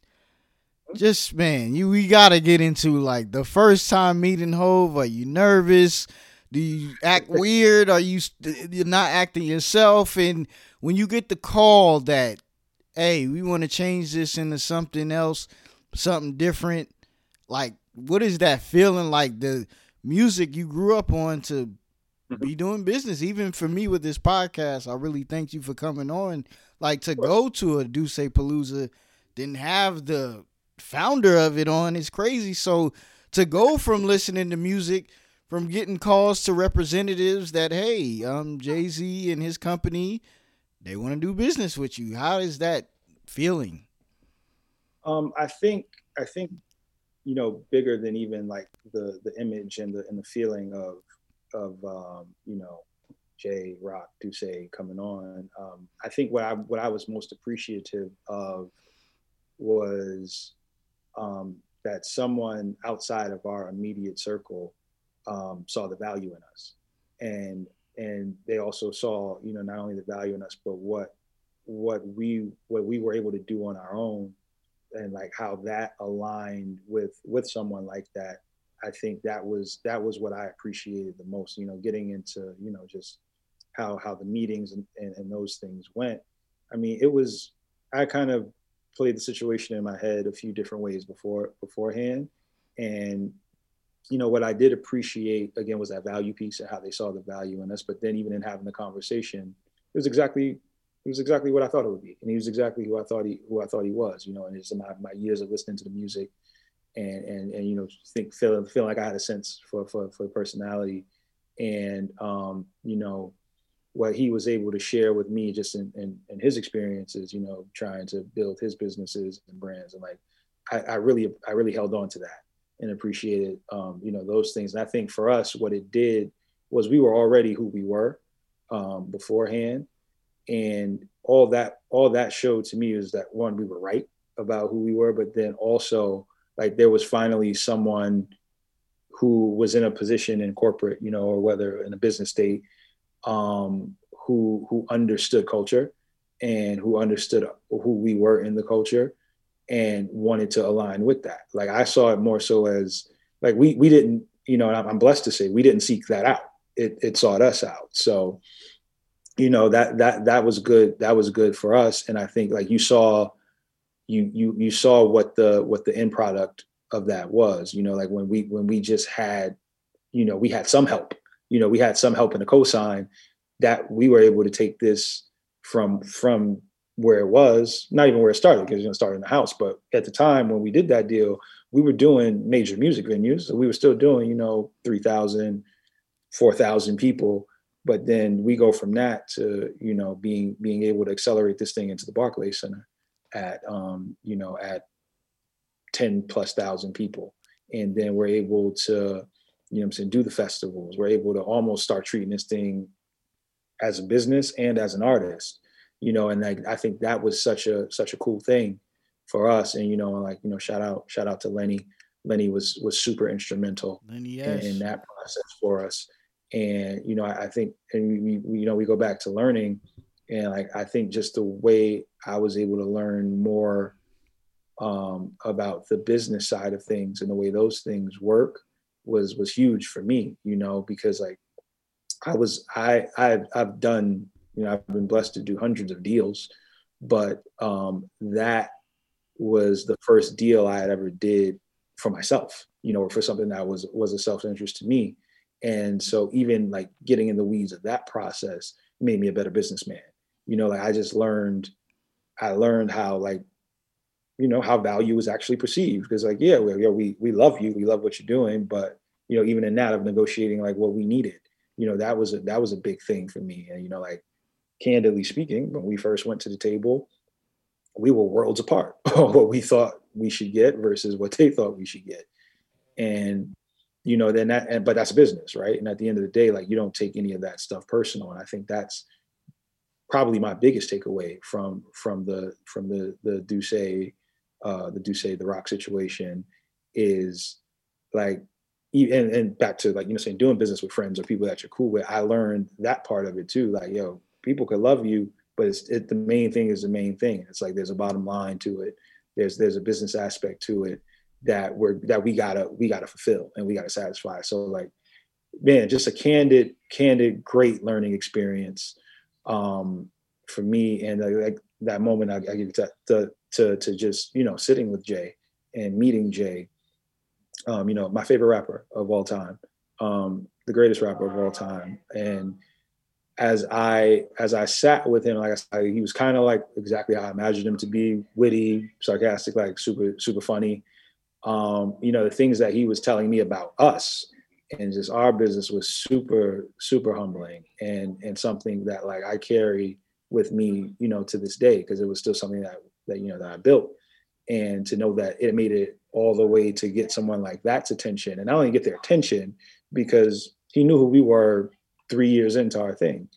just man, you we gotta get into like the first time meeting Hove. Are you nervous? Do you act weird? Are you you're not acting yourself? And when you get the call that, hey, we want to change this into something else, something different, like what is that feeling like? The music you grew up on to mm-hmm. be doing business. Even for me with this podcast, I really thank you for coming on. Like to go to a D'ussé Palooza, didn't have the founder of it on. is crazy. So to go from listening to music, from getting calls to representatives that hey, um, Jay Z and his company, they want to do business with you. How is that feeling? Um, I think I think you know bigger than even like the the image and the and the feeling of of um, you know Jay Rock D'Ussé coming on. Um, I think what I what I was most appreciative of was um, that someone outside of our immediate circle um, saw the value in us, and and they also saw you know not only the value in us but what what we what we were able to do on our own. And like how that aligned with with someone like that i think that was that was what i appreciated the most you know getting into you know just how how the meetings and, and, and those things went. I mean it was i kind of played the situation in my head a few different ways before beforehand. And you know what i did appreciate again was that value piece and how they saw the value in us. But then even in having the conversation it was exactly it was exactly what I thought it would be, and he was exactly who I thought he who I thought he was. You know, and it's my, my years of listening to the music, and and and you know, think feeling feeling like I had a sense for for for personality, and um, you know, what he was able to share with me just in, in, in his experiences. You know, trying to build his businesses and brands, and like I, I really I really held on to that and appreciated um, you know those things. And I think for us, what it did was we were already who we were um, beforehand and all that all that showed to me is that one we were right about who we were but then also like there was finally someone who was in a position in corporate you know or whether in a business state um who who understood culture and who understood who we were in the culture and wanted to align with that. Like i saw it more so as like we we didn't you know i'm blessed to say we didn't seek that out. It, it sought us out. So you know that that that was good that was good for us. And i think like you saw you you you saw what the what the end product of that was. You know like when we when we just had you know we had some help you know we had some help in the cosign that we were able to take this from from where it was not even where it started because it's going to start in the house but at the time when we did that deal we were doing major music venues. So we were still doing you know 3000 4000 people but then we go from that to you know being being able to accelerate this thing into the Barclays Center at um, you know at 10 plus thousand people. And then we're able to you know I'm saying do the festivals. We're able to almost start treating this thing as a business and as an artist you know and like I think that was such a such a cool thing for us. And you know like you know shout out shout out to Lenny. Lenny was was super instrumental Lenny, yes. in, in that process for us. And you know I, I think and we, we, you know we go back to learning. And like I think just the way I was able to learn more um, about the business side of things and the way those things work was was huge for me you know because like I was I I've, I've done you know I've been blessed to do hundreds of deals but um, that was the first deal I had ever did for myself you know or for something that was was a self interest to me and so even like getting in the weeds of that process made me a better businessman. You know, like I just learned, I learned how like, you know, how value is actually perceived. Because like, yeah, we, we we love you, we love what you're doing, but you know, even in that of negotiating like what we needed, you know, that was a that was a big thing for me. And you know, like candidly speaking, when we first went to the table, we were worlds apart what we thought we should get versus what they thought we should get. And you know, then that, and, but that's business, right? And at the end of the day, like you don't take any of that stuff personal. And I think that's probably my biggest takeaway from from the from the the D'Ussé, uh, the D'Ussé, the Rock situation is like, and, and back to like you know saying doing business with friends or people that you're cool with. I learned that part of it too. Like, yo, people could love you, but it's it, the main thing is the main thing. It's like there's a bottom line to it. There's there's a business aspect to it that we're that we gotta we gotta fulfill and we gotta satisfy. So like, man, just a candid, candid, great learning experience um, for me. And like that moment, I, I get to, to to to just you know sitting with Jay and meeting Jay. Um, you know, my favorite rapper of all time, um, the greatest rapper of all time, and as I as I sat with him, like I said, he was kind of like exactly how I imagined him to be, witty, sarcastic, like super super funny. Um, you know, the things that he was telling me about us and just our business was super, super humbling and and something that like I carry with me, you know, to this day because it was still something that that you know that I built, and to know that it made it all the way to get someone like that's attention, and not only get their attention because he knew who we were three years into our thing,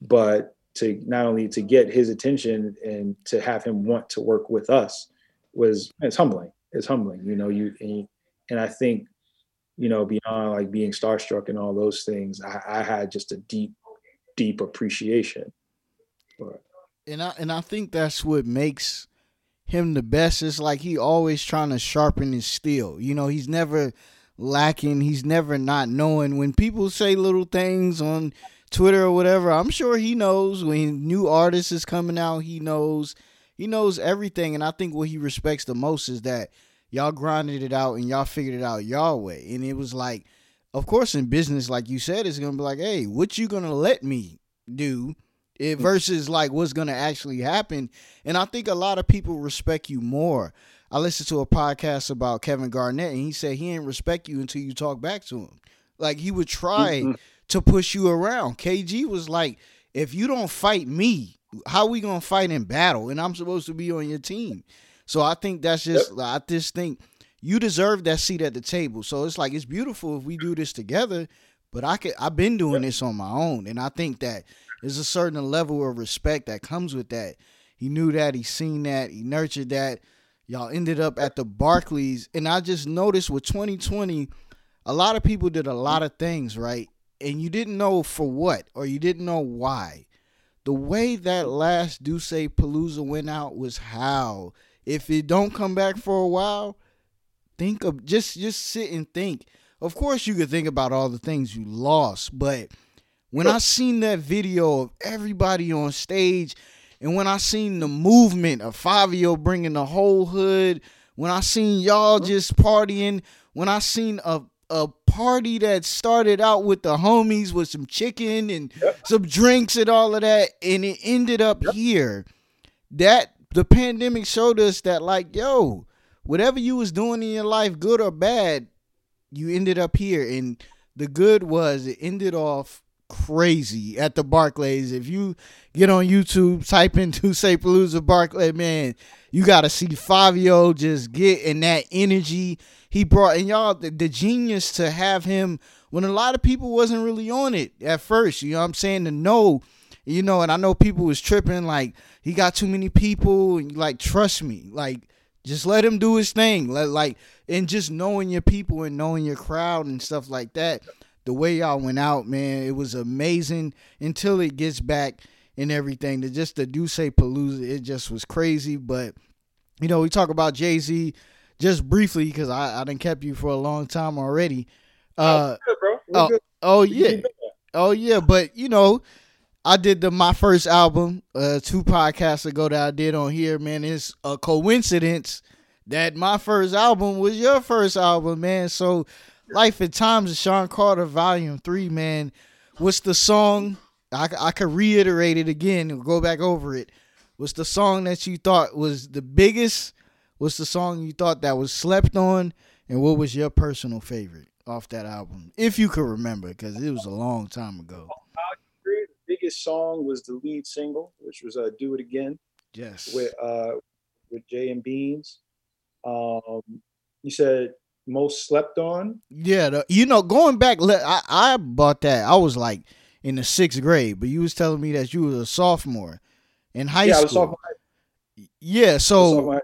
but to not only to get his attention and to have him want to work with us was it's humbling. It's humbling, you know. You and, and I think, you know, beyond like being starstruck and all those things, I, I had just a deep, deep appreciation. For And I and I think that's what makes him the best. It's like he always trying to sharpen his steel. You know, he's never lacking. He's never not knowing. When people say little things on Twitter or whatever, I'm sure he knows when new artists is coming out, he knows. He knows everything. And I think what he respects the most is that y'all grinded it out and y'all figured it out y'all way. And it was like, of course, in business, like you said, it's gonna be like, hey, what you gonna let me do? It, versus like what's gonna actually happen. And I think a lot of people respect you more I listened to a podcast about Kevin Garnett, and he said he didn't respect you until you talk back to him. Like he would try mm-hmm. to push you around. KG was like, if you don't fight me, how we gonna fight in battle? And I'm supposed to be on your team. So I think that's just yep. I just think you deserve that seat at the table. So it's like it's beautiful if we do this together. But I could I've been doing yep. this on my own, and I think that there's a certain level of respect that comes with that. He knew that, he seen that, he nurtured that. Y'all ended up at the Barclays, and I just noticed with 2020, a lot of people did a lot of things, right? And you didn't know for what, or you didn't know why. The way that last D'ussé Palooza went out was how. If it don't come back for a while, think of just just sit and think. Of course, you could think about all the things you lost, but when I seen that video of everybody on stage and when I seen the movement of Fivio bringing the whole hood, when I seen y'all just partying, when I seen a a party that started out with the homies with some chicken and yep. some drinks and all of that, and it ended up yep. here. That the pandemic showed us that, like, yo, whatever you was doing in your life, good or bad, you ended up here. And the good was it ended off crazy at the Barclays. If you get on YouTube, type in D'ussé Palooza Barclay, man, you gotta see Fivio just get in that energy he brought. And y'all, the, the, genius to have him when a lot of people wasn't really on it at first. You know what I'm saying? To know, you know, and I know people was tripping like he got too many people, and like trust me, like. Just let him do his thing. Let like and just knowing your people and knowing your crowd and stuff like that the way y'all went out, man, it was amazing until it gets back and everything. The just the D'ussé Palooza, it just was crazy. But you know, we talk about Jay Z just briefly because I I done kept you for a long time already. Uh, good, bro. oh, good. oh yeah, oh yeah. But you know, I did the my first album uh two podcasts ago that I did on here. Man, it's a coincidence that my first album was your first album, man. So Life and Times of Sean Carter, Volume 3, man. What's the song? I, I could reiterate it again and go back over it. What's the song that you thought was the biggest? What's the song you thought that was slept on? And what was your personal favorite off that album? If you could remember, because it was a long time ago. The biggest song was the lead single, which was uh, "Do It Again." Yes. With uh, with Jay and Beans. Um, you said most slept on. Yeah, the, you know, going back, I I bought that. I was like in the sixth grade, but you was telling me that you was a sophomore in high yeah, school. Yeah, so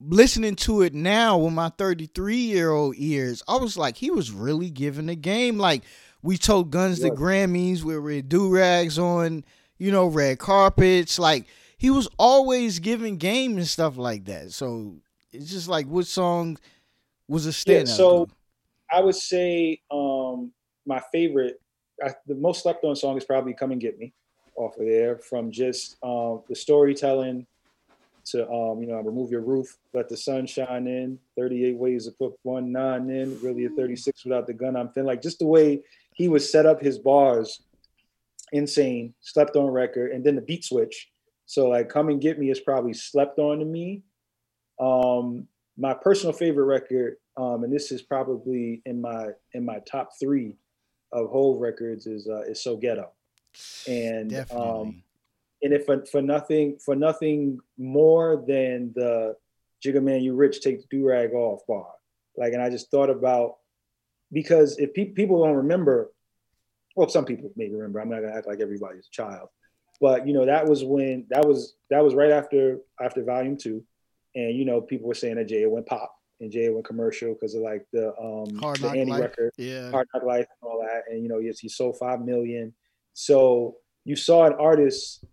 listening to it now with my 33 year old ears, I was like, he was really giving the game. Like we told Guns yeah. the Grammys we do rags on, you know, red carpets. Like he was always giving game and stuff like that. So it's just like what songs was a standout? Yeah, so I would say um, my favorite, I, the most slept on song is probably "Come and Get Me" off of there. From just um, the storytelling to um, you know, remove your roof, let the sun shine in. Thirty-eight ways to put one nine in. Really a thirty-six without the gun. I'm thin. Like just the way he would set up his bars, insane. Slept on record, and then the beat switch. So like, "Come and Get Me" is probably slept on to me. Um, my personal favorite record, um, and this is probably in my in my top three of whole records, is uh, is So Ghetto, and um, and if for, for nothing for nothing more than the Jigga Man, you rich, take the do rag off bar, like, and I just thought about because if pe- people don't remember, well, some people may remember. I'm not gonna act like everybody's a child, but you know that was when that was that was right after after Volume Two, and you know people were saying that Jay went pop and Jay went commercial because of like the um Hard the Life. record, Yeah. Hard Knock Life, and all that, and you know yes he sold five million, so you saw an artist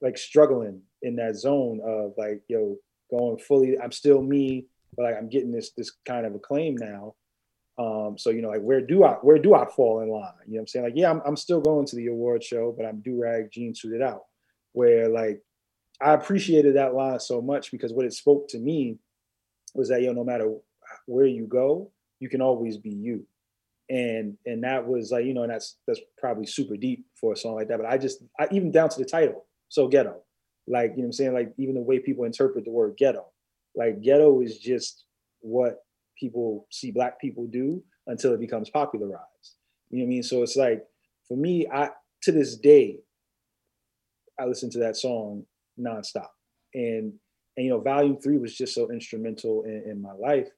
like struggling in that zone of like yo going fully I'm still me, but like I'm getting this this kind of acclaim now. Um, so you know, like where do I where do I fall in line? You know what I'm saying? Like, yeah, I'm, I'm still going to the award show, but I'm do rag jean suited out. Where like I appreciated that line so much because what it spoke to me was that yo, no matter where you go, you can always be you. And and that was like, you know, and that's that's probably super deep for a song like that. But I just I, even down to the title, so ghetto. Like, you know I'm saying? Like even the way people interpret the word ghetto. Like ghetto is just what people see black people do until it becomes popularized. You know what I mean? So it's like for me, I to this day, I listen to that song nonstop. And and you know, volume three was just so instrumental in, in my life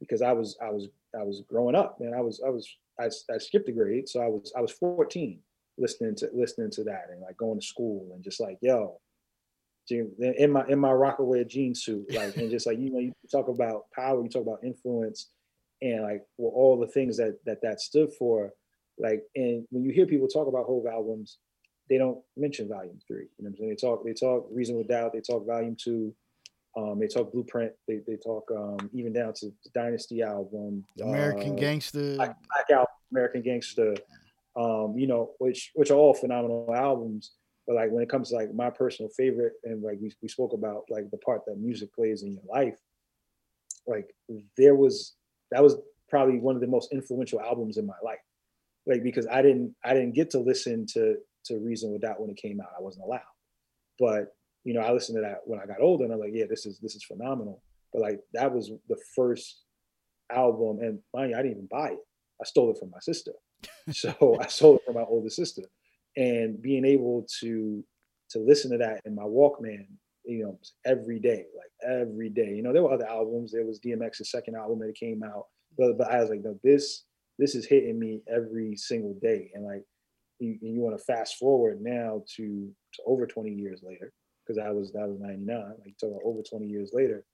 because I was I was I was growing up, man. I was I was I, I skipped a grade, so I was I was 14 listening to listening to that and like going to school and just like, yo, in my in my Rocawear jean suit, like and just like you know, you talk about power, you talk about influence, and like well, all the things that that that stood for. Like, and when you hear people talk about whole albums, they don't mention Volume Three. You know what I'm saying? They talk they talk Reasonable Doubt, they talk Volume Two, um, they talk Blueprint, they they talk um, even down to the Dynasty album, American uh, Gangster. Black, Black Album, American Gangster, um, you know, which which are all phenomenal albums. But like when it comes to like my personal favorite, and like we, we spoke about like the part that music plays in your life, like there was that was probably one of the most influential albums in my life. Like because I didn't I didn't get to listen to to Reasonable Doubt when it came out. I wasn't allowed. But you know, I listened to that when I got older and I'm like, yeah, this is this is phenomenal. But like that was the first album, and mind you, I didn't even buy it. I stole it from my sister. So I stole it from my older sister and being able to to listen to that in my Walkman, you know, every day, like every day. You know, there were other albums. There was DMX's second album that came out, but but I was like, no, this this is hitting me every single day, and like you, you want to fast forward now to, to over 20 years later, because that was that was 99. Like talking about over 20 years later,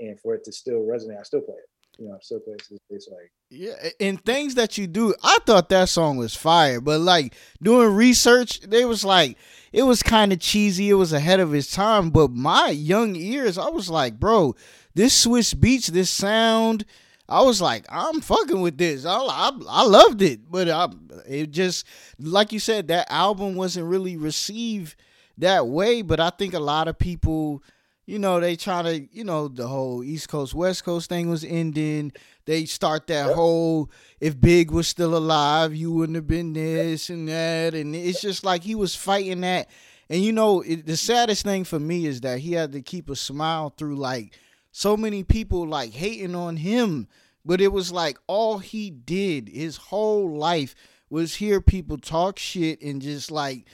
and for it to still resonate, I still play it. You know, I still play it. this like Yeah, and things that you do, I thought that song was fire, but like doing research, they was like it was kind of cheesy. It was ahead of its time, but my young ears, I was like, bro, this Swizz Beatz, this sound, I was like, I'm fucking with this. I I, I loved it, but I, it just like you said, that album wasn't really received that way. But I think a lot of people you know, they try to, you know, the whole East Coast West Coast thing was ending. They start that Yep. whole if Big was still alive, you wouldn't have been this and that, and it's just like he was fighting that. And you know, it, the saddest thing for me is that he had to keep a smile through like so many people like hating on him, but it was like all he did his whole life was hear people talk shit and just like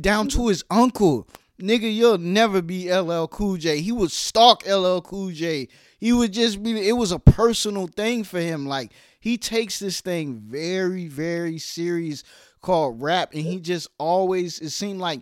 down to his uncle nigga, you'll never be LL Cool J. He would stalk LL Cool J. He would just be, it was a personal thing for him. Like, he takes this thing very, very serious called rap, and he just always, it seemed like,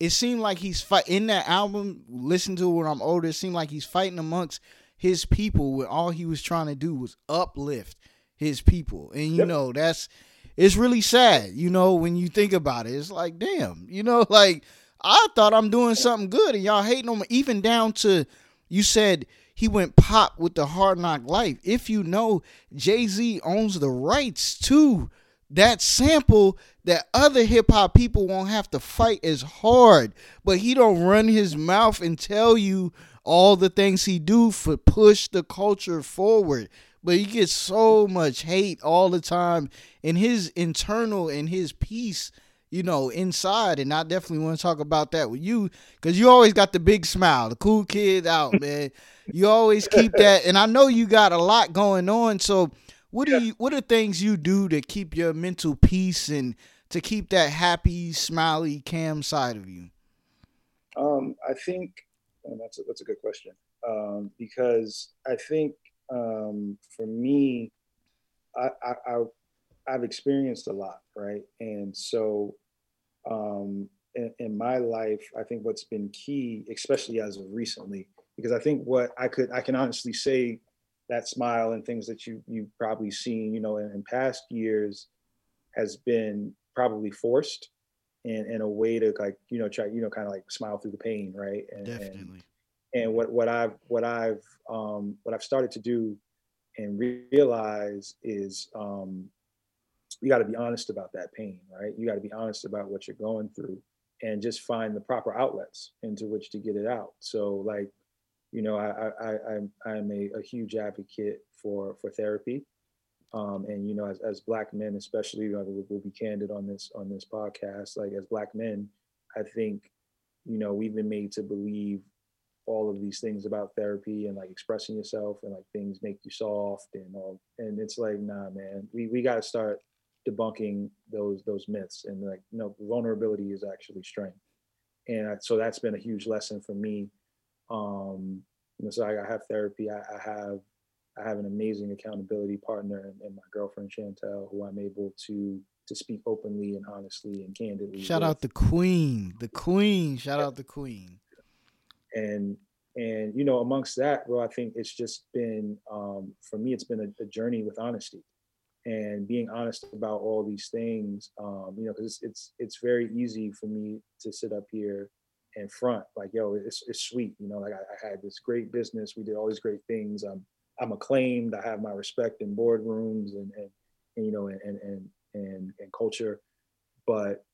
it seemed like he's fight in that album. Listen to when I'm older. It seemed like he's fighting amongst his people. When all he was trying to do was uplift his people, and you Yep. know that's it's really sad. You know when you think about it, it's like damn. You know like I thought I'm doing something good, and y'all hating on me. Even down to you said he went pop with the Hard Knock Life. If you know, Jay Z owns the rights to that sample that other hip hop people won't have to fight as hard. But he don't run his mouth and tell you all the things he do for push the culture forward. But he gets so much hate all the time, and his internal and his peace you know, inside. And I definitely want to talk about that with you because you always got the big smile, the cool kid out, man. you always keep that. And I know you got a lot going on. So, what do you? What are things you do to keep your mental peace and to keep that happy, smiley Cam side of you? Um, I think and that's a, that's a good question um, because I think um, for me, I, I, I I've experienced a lot, right? And so um, in, in, my life, I think what's been key, especially as of recently, because I think what I could, I can honestly say that smile and things that you you've probably seen, you know, in, in past years, has been probably forced, and in a way to like, you know, try, you know, kind of like smile through the pain, right? And, Definitely. And, and what what I've what I've um, what I've started to do and realize is um, you got to be honest about that pain, right? You got to be honest about what you're going through and just find the proper outlets into which to get it out. So like, you know, I, I, I I'm a, a huge advocate for, for therapy. Um, and you know, as, as black men, especially, we'll, we'll be candid on this, on this podcast, like as black men, I think, you know, we've been made to believe all of these things about therapy and like expressing yourself and like things make you soft and all and it's like nah man we we got to start debunking those those myths and like you know vulnerability is actually strength and I, so that's been a huge lesson for me um you know so i, I have therapy. I, I, have i have an amazing accountability partner and, and, my girlfriend chantel who i'm able to to speak openly and honestly and candidly shout with. out the queen the queen shout out the queen. And and you know amongst that bro i think it's just been um for me it's been a, a journey with honesty and being honest about all these things. Um, you know because it's, it's it's very easy for me to sit up here and front like yo it's, it's sweet you know like I, I, had this great business we did all these great things i'm i'm acclaimed i have my respect in boardrooms and and, and you know and, and and and and culture but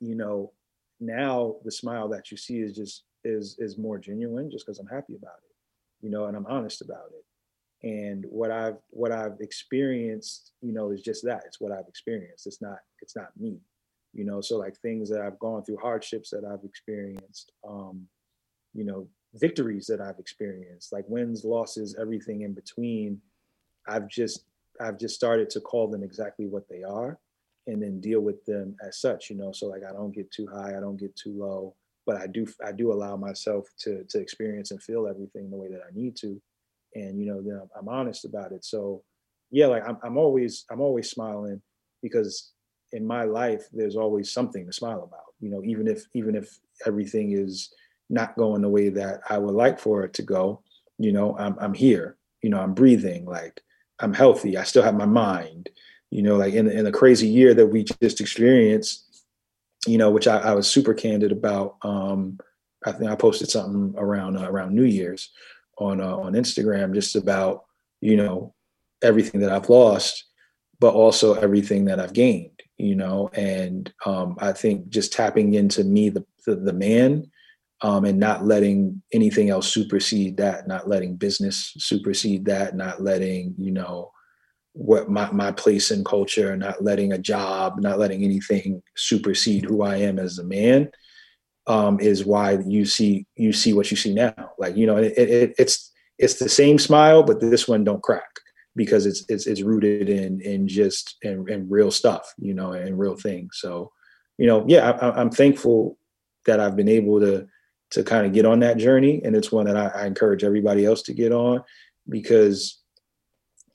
you know now the smile that you see is just is is more genuine just because i'm happy about it you know and i'm honest about it. And what i've what i've experienced you know is just that it's what i've experienced it's not it's not me you know so like things that i've gone through hardships that i've experienced um you know victories that i've experienced like wins losses everything in between. I've just i've just started to call them exactly what they are and then deal with them as such you know so like i don't get too high i don't get too low but i do i do allow myself to to experience and feel everything the way that i need to and you know then I'm, honest about it. So yeah like I'm, I'm always i'm always smiling because in my life there's always something to smile about you know even if even if everything is not going the way that i would like for it to go you know i'm, I'm here you know i'm breathing like i'm healthy i still have my mind you know like in, in a crazy year that we just experienced you know which i, I was super candid about um i think i posted something around uh, around new year's on uh, on Instagram just about you know everything that I've lost, but also everything that I've gained. You know, and um, I think just tapping into me, the the, the man, um, and not letting anything else supersede that, not letting business supersede that, not letting you know what my, my place in culture, not letting a job, not letting anything supersede who I am as a man um, is why you see you see what you see now. Like you know, it, it, it's it's the same smile, but this one don't crack because it's it's it's rooted in in just in, in real stuff, you know, and real things. So, you know, yeah, I, am thankful that I've been able to to kind of get on that journey, and it's one that I, I encourage everybody else to get on because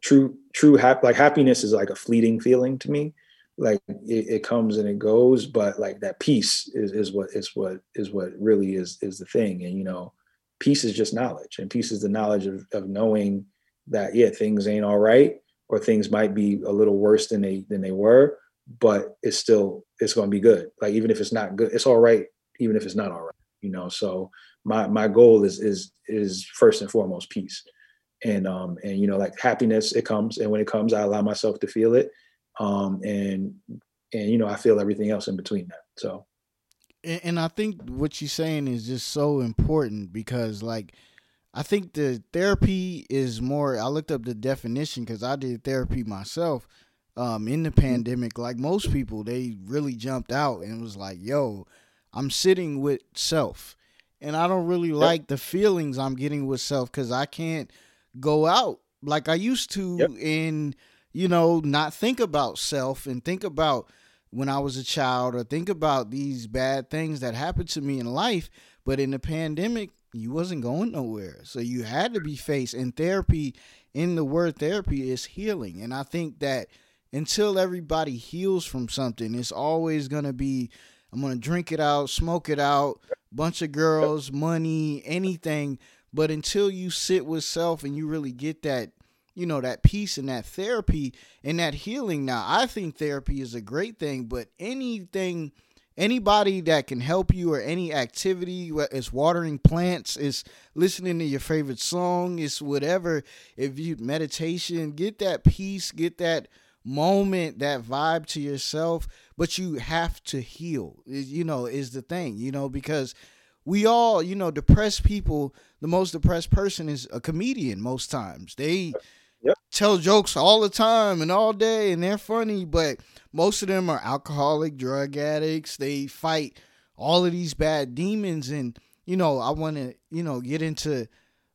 true true hap- like happiness is like a fleeting feeling to me like it, it, comes and it goes but like that peace is, is what is what is what really is is the thing and you know peace is just knowledge and peace is the knowledge of, of knowing that yeah things ain't all right or things might be a little worse than they than they were but it's still it's going to be good. Like even if it's not good it's all right even if it's not all right you know? So my my goal is is is first and foremost peace. And um and you know like happiness it comes and when it comes i allow myself to feel it um, and and you know I feel everything else in between that. So, and, and I think what you're saying is just so important because like I think the therapy is more. I looked up the definition because I did therapy myself. um, in the pandemic, like most people, they really jumped out and was like, "Yo, I'm sitting with self." And I don't really like the feelings I'm getting with self because I can't go out like I used to Yep. and, you know, not think about self and think about when I was a child or think about these bad things that happened to me in life. But in the pandemic, you wasn't going nowhere. So you had to be faced. And therapy, in the word therapy, is healing. And I think that until everybody heals from something, it's always going to be I'm going to drink it out, smoke it out, bunch of girls, money, anything. But until you sit with self and you really get that, you know, that peace and that therapy and that healing. Now, I think therapy is a great thing, but anything, anybody that can help you or any activity, is watering plants, is listening to your favorite song, it's whatever. If you meditation, get that peace, get that moment, that vibe to yourself, but you have to heal. You know, is the thing, you know, because we all, you know, depressed people, the most depressed person is a comedian most times. They Yep. tell jokes all the time and all day and they're funny, but most of them are alcoholic, drug addicts. They fight all of these bad demons and you know, I want to, you know, get into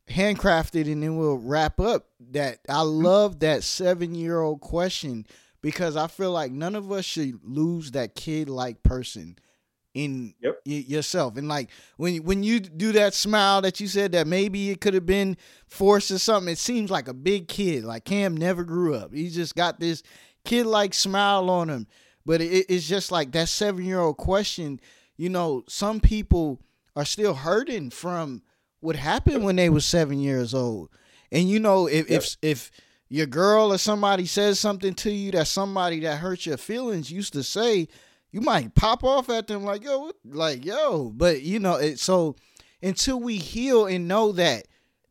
handcrafted and then we'll wrap up that I Mm-hmm. love that 7-year-old question because I feel like none of us should lose that kid-like person in Yep. y- yourself. And like when when you do that smile that you said that maybe it could have been forced or something, it seems like a big kid. Like Cam never grew up. He just got this kid like smile on him. But it, it's just like that seven year old question. You know, some people are still hurting from what happened when they were seven years old. And you know, if Yep. if if your girl or somebody says something to you that somebody that hurts your feelings used to say, you might pop off at them like yo, like yo. But you know, it so until we heal and know that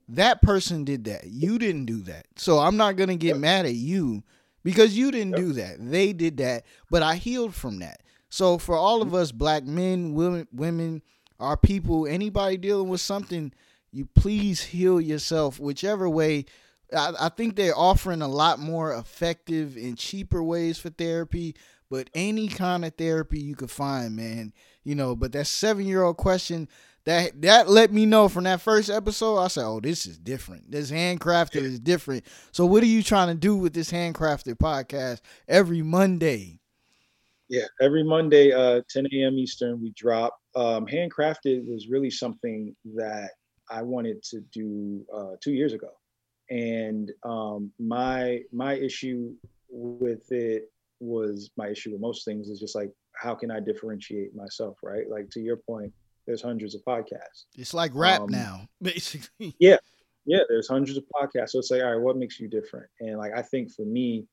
that person did that, you didn't do that. So I'm not gonna get Yep. mad at you because you didn't Yep. do that. They did that, but I healed from that. So for all of us, black men, women, women, our people, anybody dealing with something, you please heal yourself, whichever way. I, I think they're offering a lot more effective and cheaper ways for therapy, but any kind of therapy you could find, man. You know, but that seven year old question that that let me know from that first episode. I said, "Oh, this is different. This handcrafted is different." So, what are you trying to do with this handcrafted podcast every Monday? Yeah, every Monday, uh, 10 a.m. Eastern, we drop. Um, handcrafted was really something that I wanted to do uh, two years ago, and um, my my issue with it was my issue with most things is just like how can I differentiate myself, right? Like to your point, there's hundreds of podcasts. It's like rap Um, now, basically. Yeah, Yeah, there's hundreds of podcasts. So it's like, all right, what makes you different? And like, I think for me,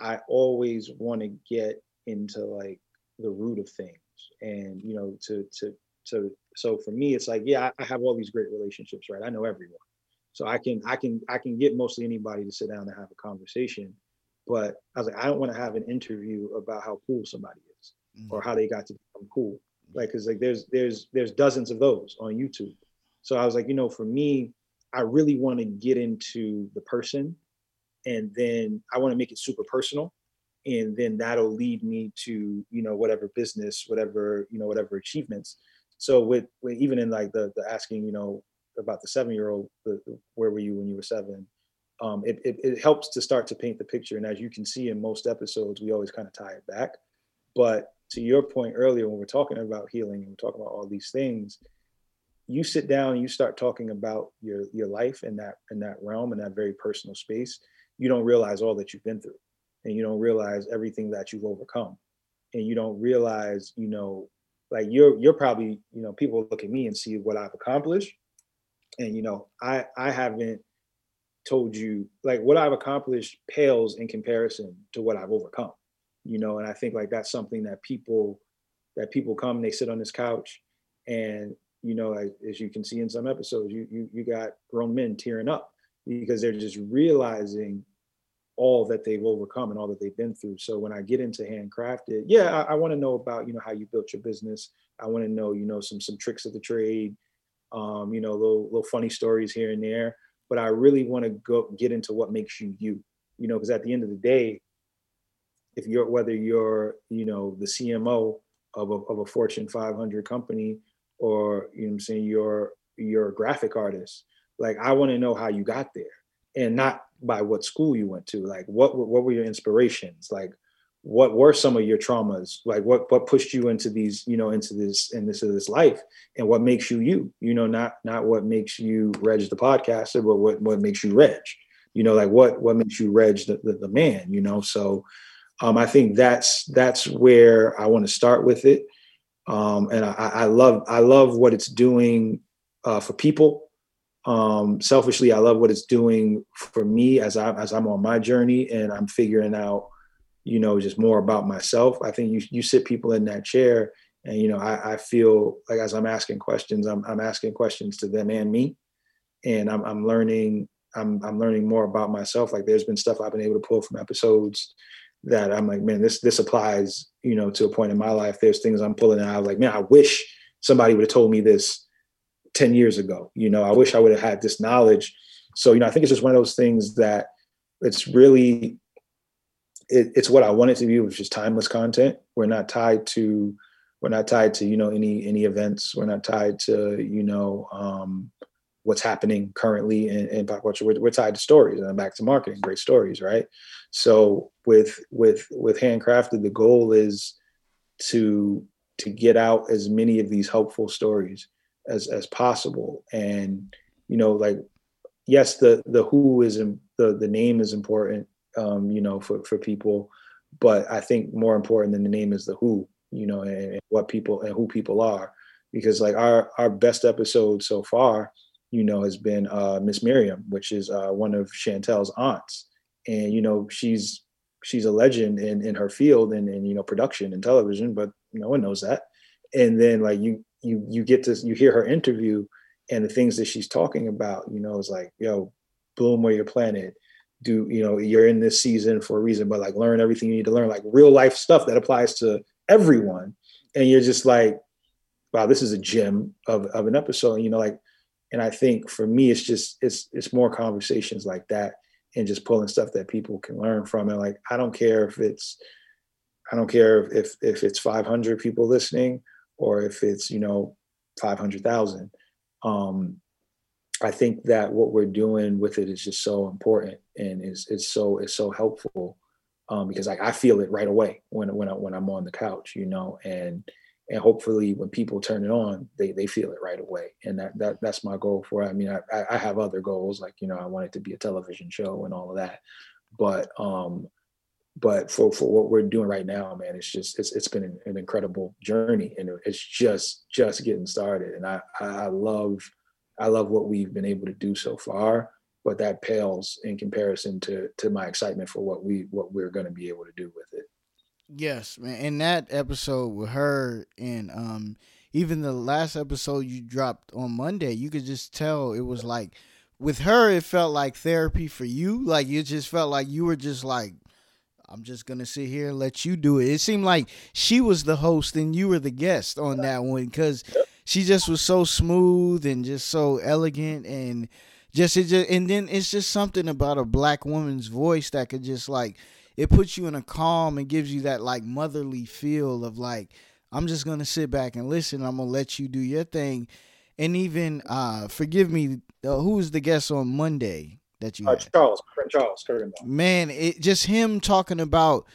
I always want to get into like the root of things, and you know, to to to. So for me, it's like, yeah, I, I have all these great relationships, right? I know everyone, so I can I can I can get mostly anybody to sit down and have a conversation. But I was like, I don't want to have an interview about how cool somebody is Mm. or how they got to become cool. Like, cause like there's there's there's dozens of those on YouTube. So I was like, you know, for me, I really want to get into the person and then I want to make it super personal. And then that'll lead me to, you know, whatever business, whatever, you know, whatever achievements. So with, with even in like the, the asking, you know, about the seven year old, where were you when you were seven? Um, it, it, it helps to start to paint the picture. And as you can see in most episodes, we always kind of tie it back. But to your point earlier, when we're talking about healing and we're talking about all these things, you sit down and you start talking about your your life in that in that realm in that very personal space you don't realize all that you've been through and you don't realize everything that you've overcome and you don't realize you know like you're you're probably you know people look at me and see what i've accomplished and you know i i haven't told you like what i've accomplished pales in comparison to what i've overcome you know? And i think like that's something that people that people come and they sit on this couch and you know as, as you can see in some episodes you, you you got grown men tearing up because they're just realizing all that they've overcome and all that they've been through. So when i get into handcrafted yeah i, I want to know about you know how you built your business. I want to know you know some some tricks of the trade um you know little little funny stories here and there but i really want to go get into what makes you you you know because at the end of the day if you're whether you're you know the CMO of a, of a Fortune 500 company or you know I'm saying you're you're a graphic artist like I want to know how you got there and not by what school you went to like what what were your inspirations? Like what were some of your traumas? Like what what pushed you into these you know into this into this, this life? And what makes you you? You know not not what makes you reg the podcaster but what what makes you reg? You know like what what makes you reg the, the, the man you know? So um, I think that's that's where I want to start with it, um, and I, I, love I love what it's doing uh, for people. Um, selfishly, I love what it's doing for me as I as I'm on my journey and I'm figuring out, you know, just more about myself. I think you you sit people in that chair, and you know, I, I feel like as I'm asking questions, I'm I'm asking questions to them and me, and I'm I'm learning I'm I'm learning more about myself. Like there's been stuff I've been able to pull from episodes that I'm like, man, this this applies, you know, to a point in my life. There's things I'm pulling out. Like, man, I wish somebody would have told me this 10 years ago. You know, I wish I would have had this knowledge. So, you know, I think it's just one of those things that it's really it, it's what I want it to be, which is timeless content. We're not tied to we're not tied to, you know, any any events. We're not tied to, you know, um, what's happening currently in, in pop culture. We're, we're, tied to stories and back to marketing, great stories, right? So with with with handcrafted, the goal is to to get out as many of these helpful stories as as possible. And you know, like yes, the the who is in, the the name is important, um, you know, for for people, but I think more important than the name is the who, you know, and, and what people and who people are, because like our our best episode so far you know, has been uh, Miss Miriam, which is uh, one of Chantel's aunts, and you know, she's she's a legend in in her field and in you know production and television, but no one knows that. And then like you you you get to you hear her interview and the things that she's talking about, you know, is like yo, bloom where you're planted. Do you know you're in this season for a reason, but like learn everything you need to learn, like real life stuff that applies to everyone. And you're just like, wow, this is a gem of, of an episode. You know, like and I think for me, it's just it's it's more conversations like that and just pulling stuff that people can learn from. And like I don't care if it's I don't care if if it's 500 people listening or if it's you know 500,000. Um, I think that what we're doing with it is just so important and is it's so it's so helpful um, because like I feel it right away when when I, when I'm on the couch, you know, and and hopefully when people turn it on they they feel it right away. And that, that that's my goal for it i mean I, I have other goals like you know i want it to be a television show and all of that. But um but for for what we're doing right now man it's just it's, it's been an, an incredible journey and it's just just getting started. And i i love i love what we've been able to do so far but that pales in comparison to to my excitement for what we what we're going to be able to do with it Yes, man. In that episode with her and um even the last episode you dropped on Monday, you could just tell it was like with her it felt like therapy for you. Like it just felt like you were just like I'm just gonna sit here and let you do it. It seemed like she was the host and you were the guest on that one because she just was so smooth and just so elegant and just it just and then it's just something about a black woman's voice that could just like it puts you in a calm and gives you that like motherly feel of like I'm just gonna sit back and listen. I'm gonna let you do your thing, and even uh, forgive me, uh, who was the guest on Monday that you? Uh, Charles, Charles Kurtenbach. Man, it just him talking about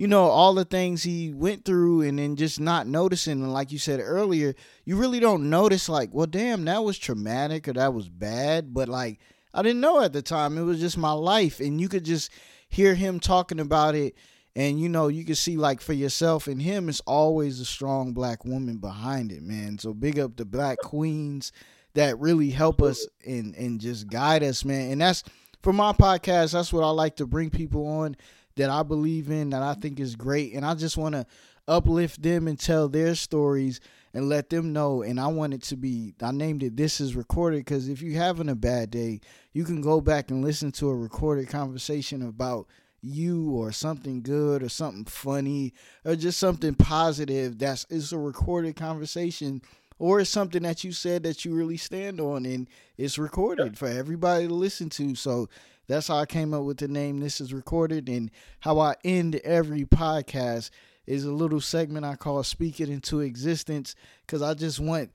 you know all the things he went through and then just not noticing. And like you said earlier you really don't notice like well damn that was traumatic or that was bad. But like i didn't know at the time. It was just my life. And you could just hear him talking about it. And you know you can see like for yourself and him it's always a strong black woman behind it man. So big up the black queens that really help us and and just guide us man. And that's for my podcast that's what i like to bring people on that i believe in that i think is great and i just want to uplift them and tell their stories and let them know. And I want it to be, I named it This is Recorded because if you're having a bad day, you can go back and listen to a recorded conversation about you or something good or something funny or just something positive that's it's a recorded conversation or it's something that you said that you really stand on and it's recorded for everybody to listen to. So that's how I came up with the name This is Recorded and how I end every podcast is a little segment I call Speak It Into Existence because I just want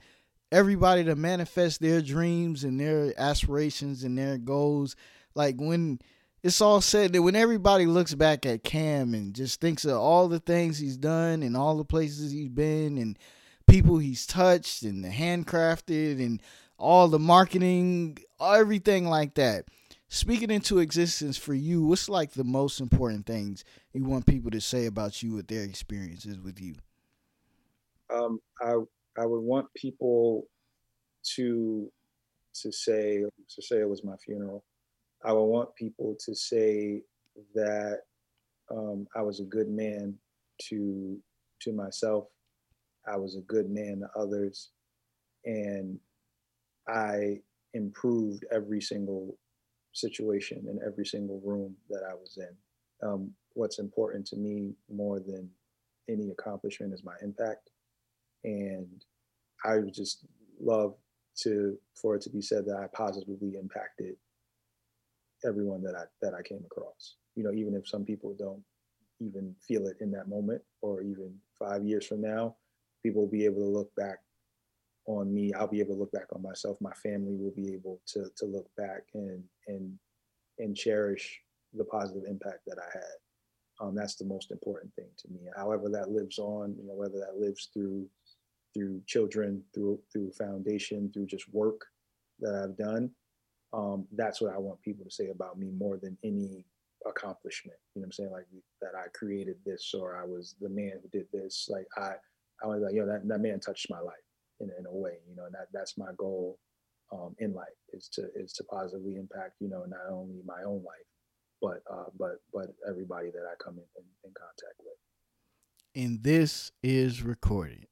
everybody to manifest their dreams and their aspirations and their goals. Like when it's all said that when everybody looks back at Cam and just thinks of all the things he's done and all the places he's been and people he's touched and the handcrafted and all the marketing, everything like that. Speaking into existence for you, what's like the most important things you want people to say about you with their experiences with you? Um, I I would want people to to say to say it was my funeral. I would want people to say that um, I was a good man to to myself. I was a good man to others, and I improved every single situation in every single room that I was in. Um, what's important to me more than any accomplishment is my impact, and I would just love to for it to be said that I positively impacted everyone that I that I came across. You know, even if some people don't even feel it in that moment, or even five years from now, people will be able to look back on me. I'll be able to look back on myself. My family will be able to to look back and and and cherish the positive impact that I had. Um, that's the most important thing to me. However, that lives on, you know, whether that lives through through children, through through foundation, through just work that I've done. Um, that's what I want people to say about me more than any accomplishment. You know what I'm saying? Like that I created this or I was the man who did this. Like I, I was like, you know, that, that man touched my life in, in a way, you know, and that, that's my goal um, in life is to, is to positively impact, you know, not only my own life, but, uh, but, but everybody that I come in, in, in contact with. And this is recorded.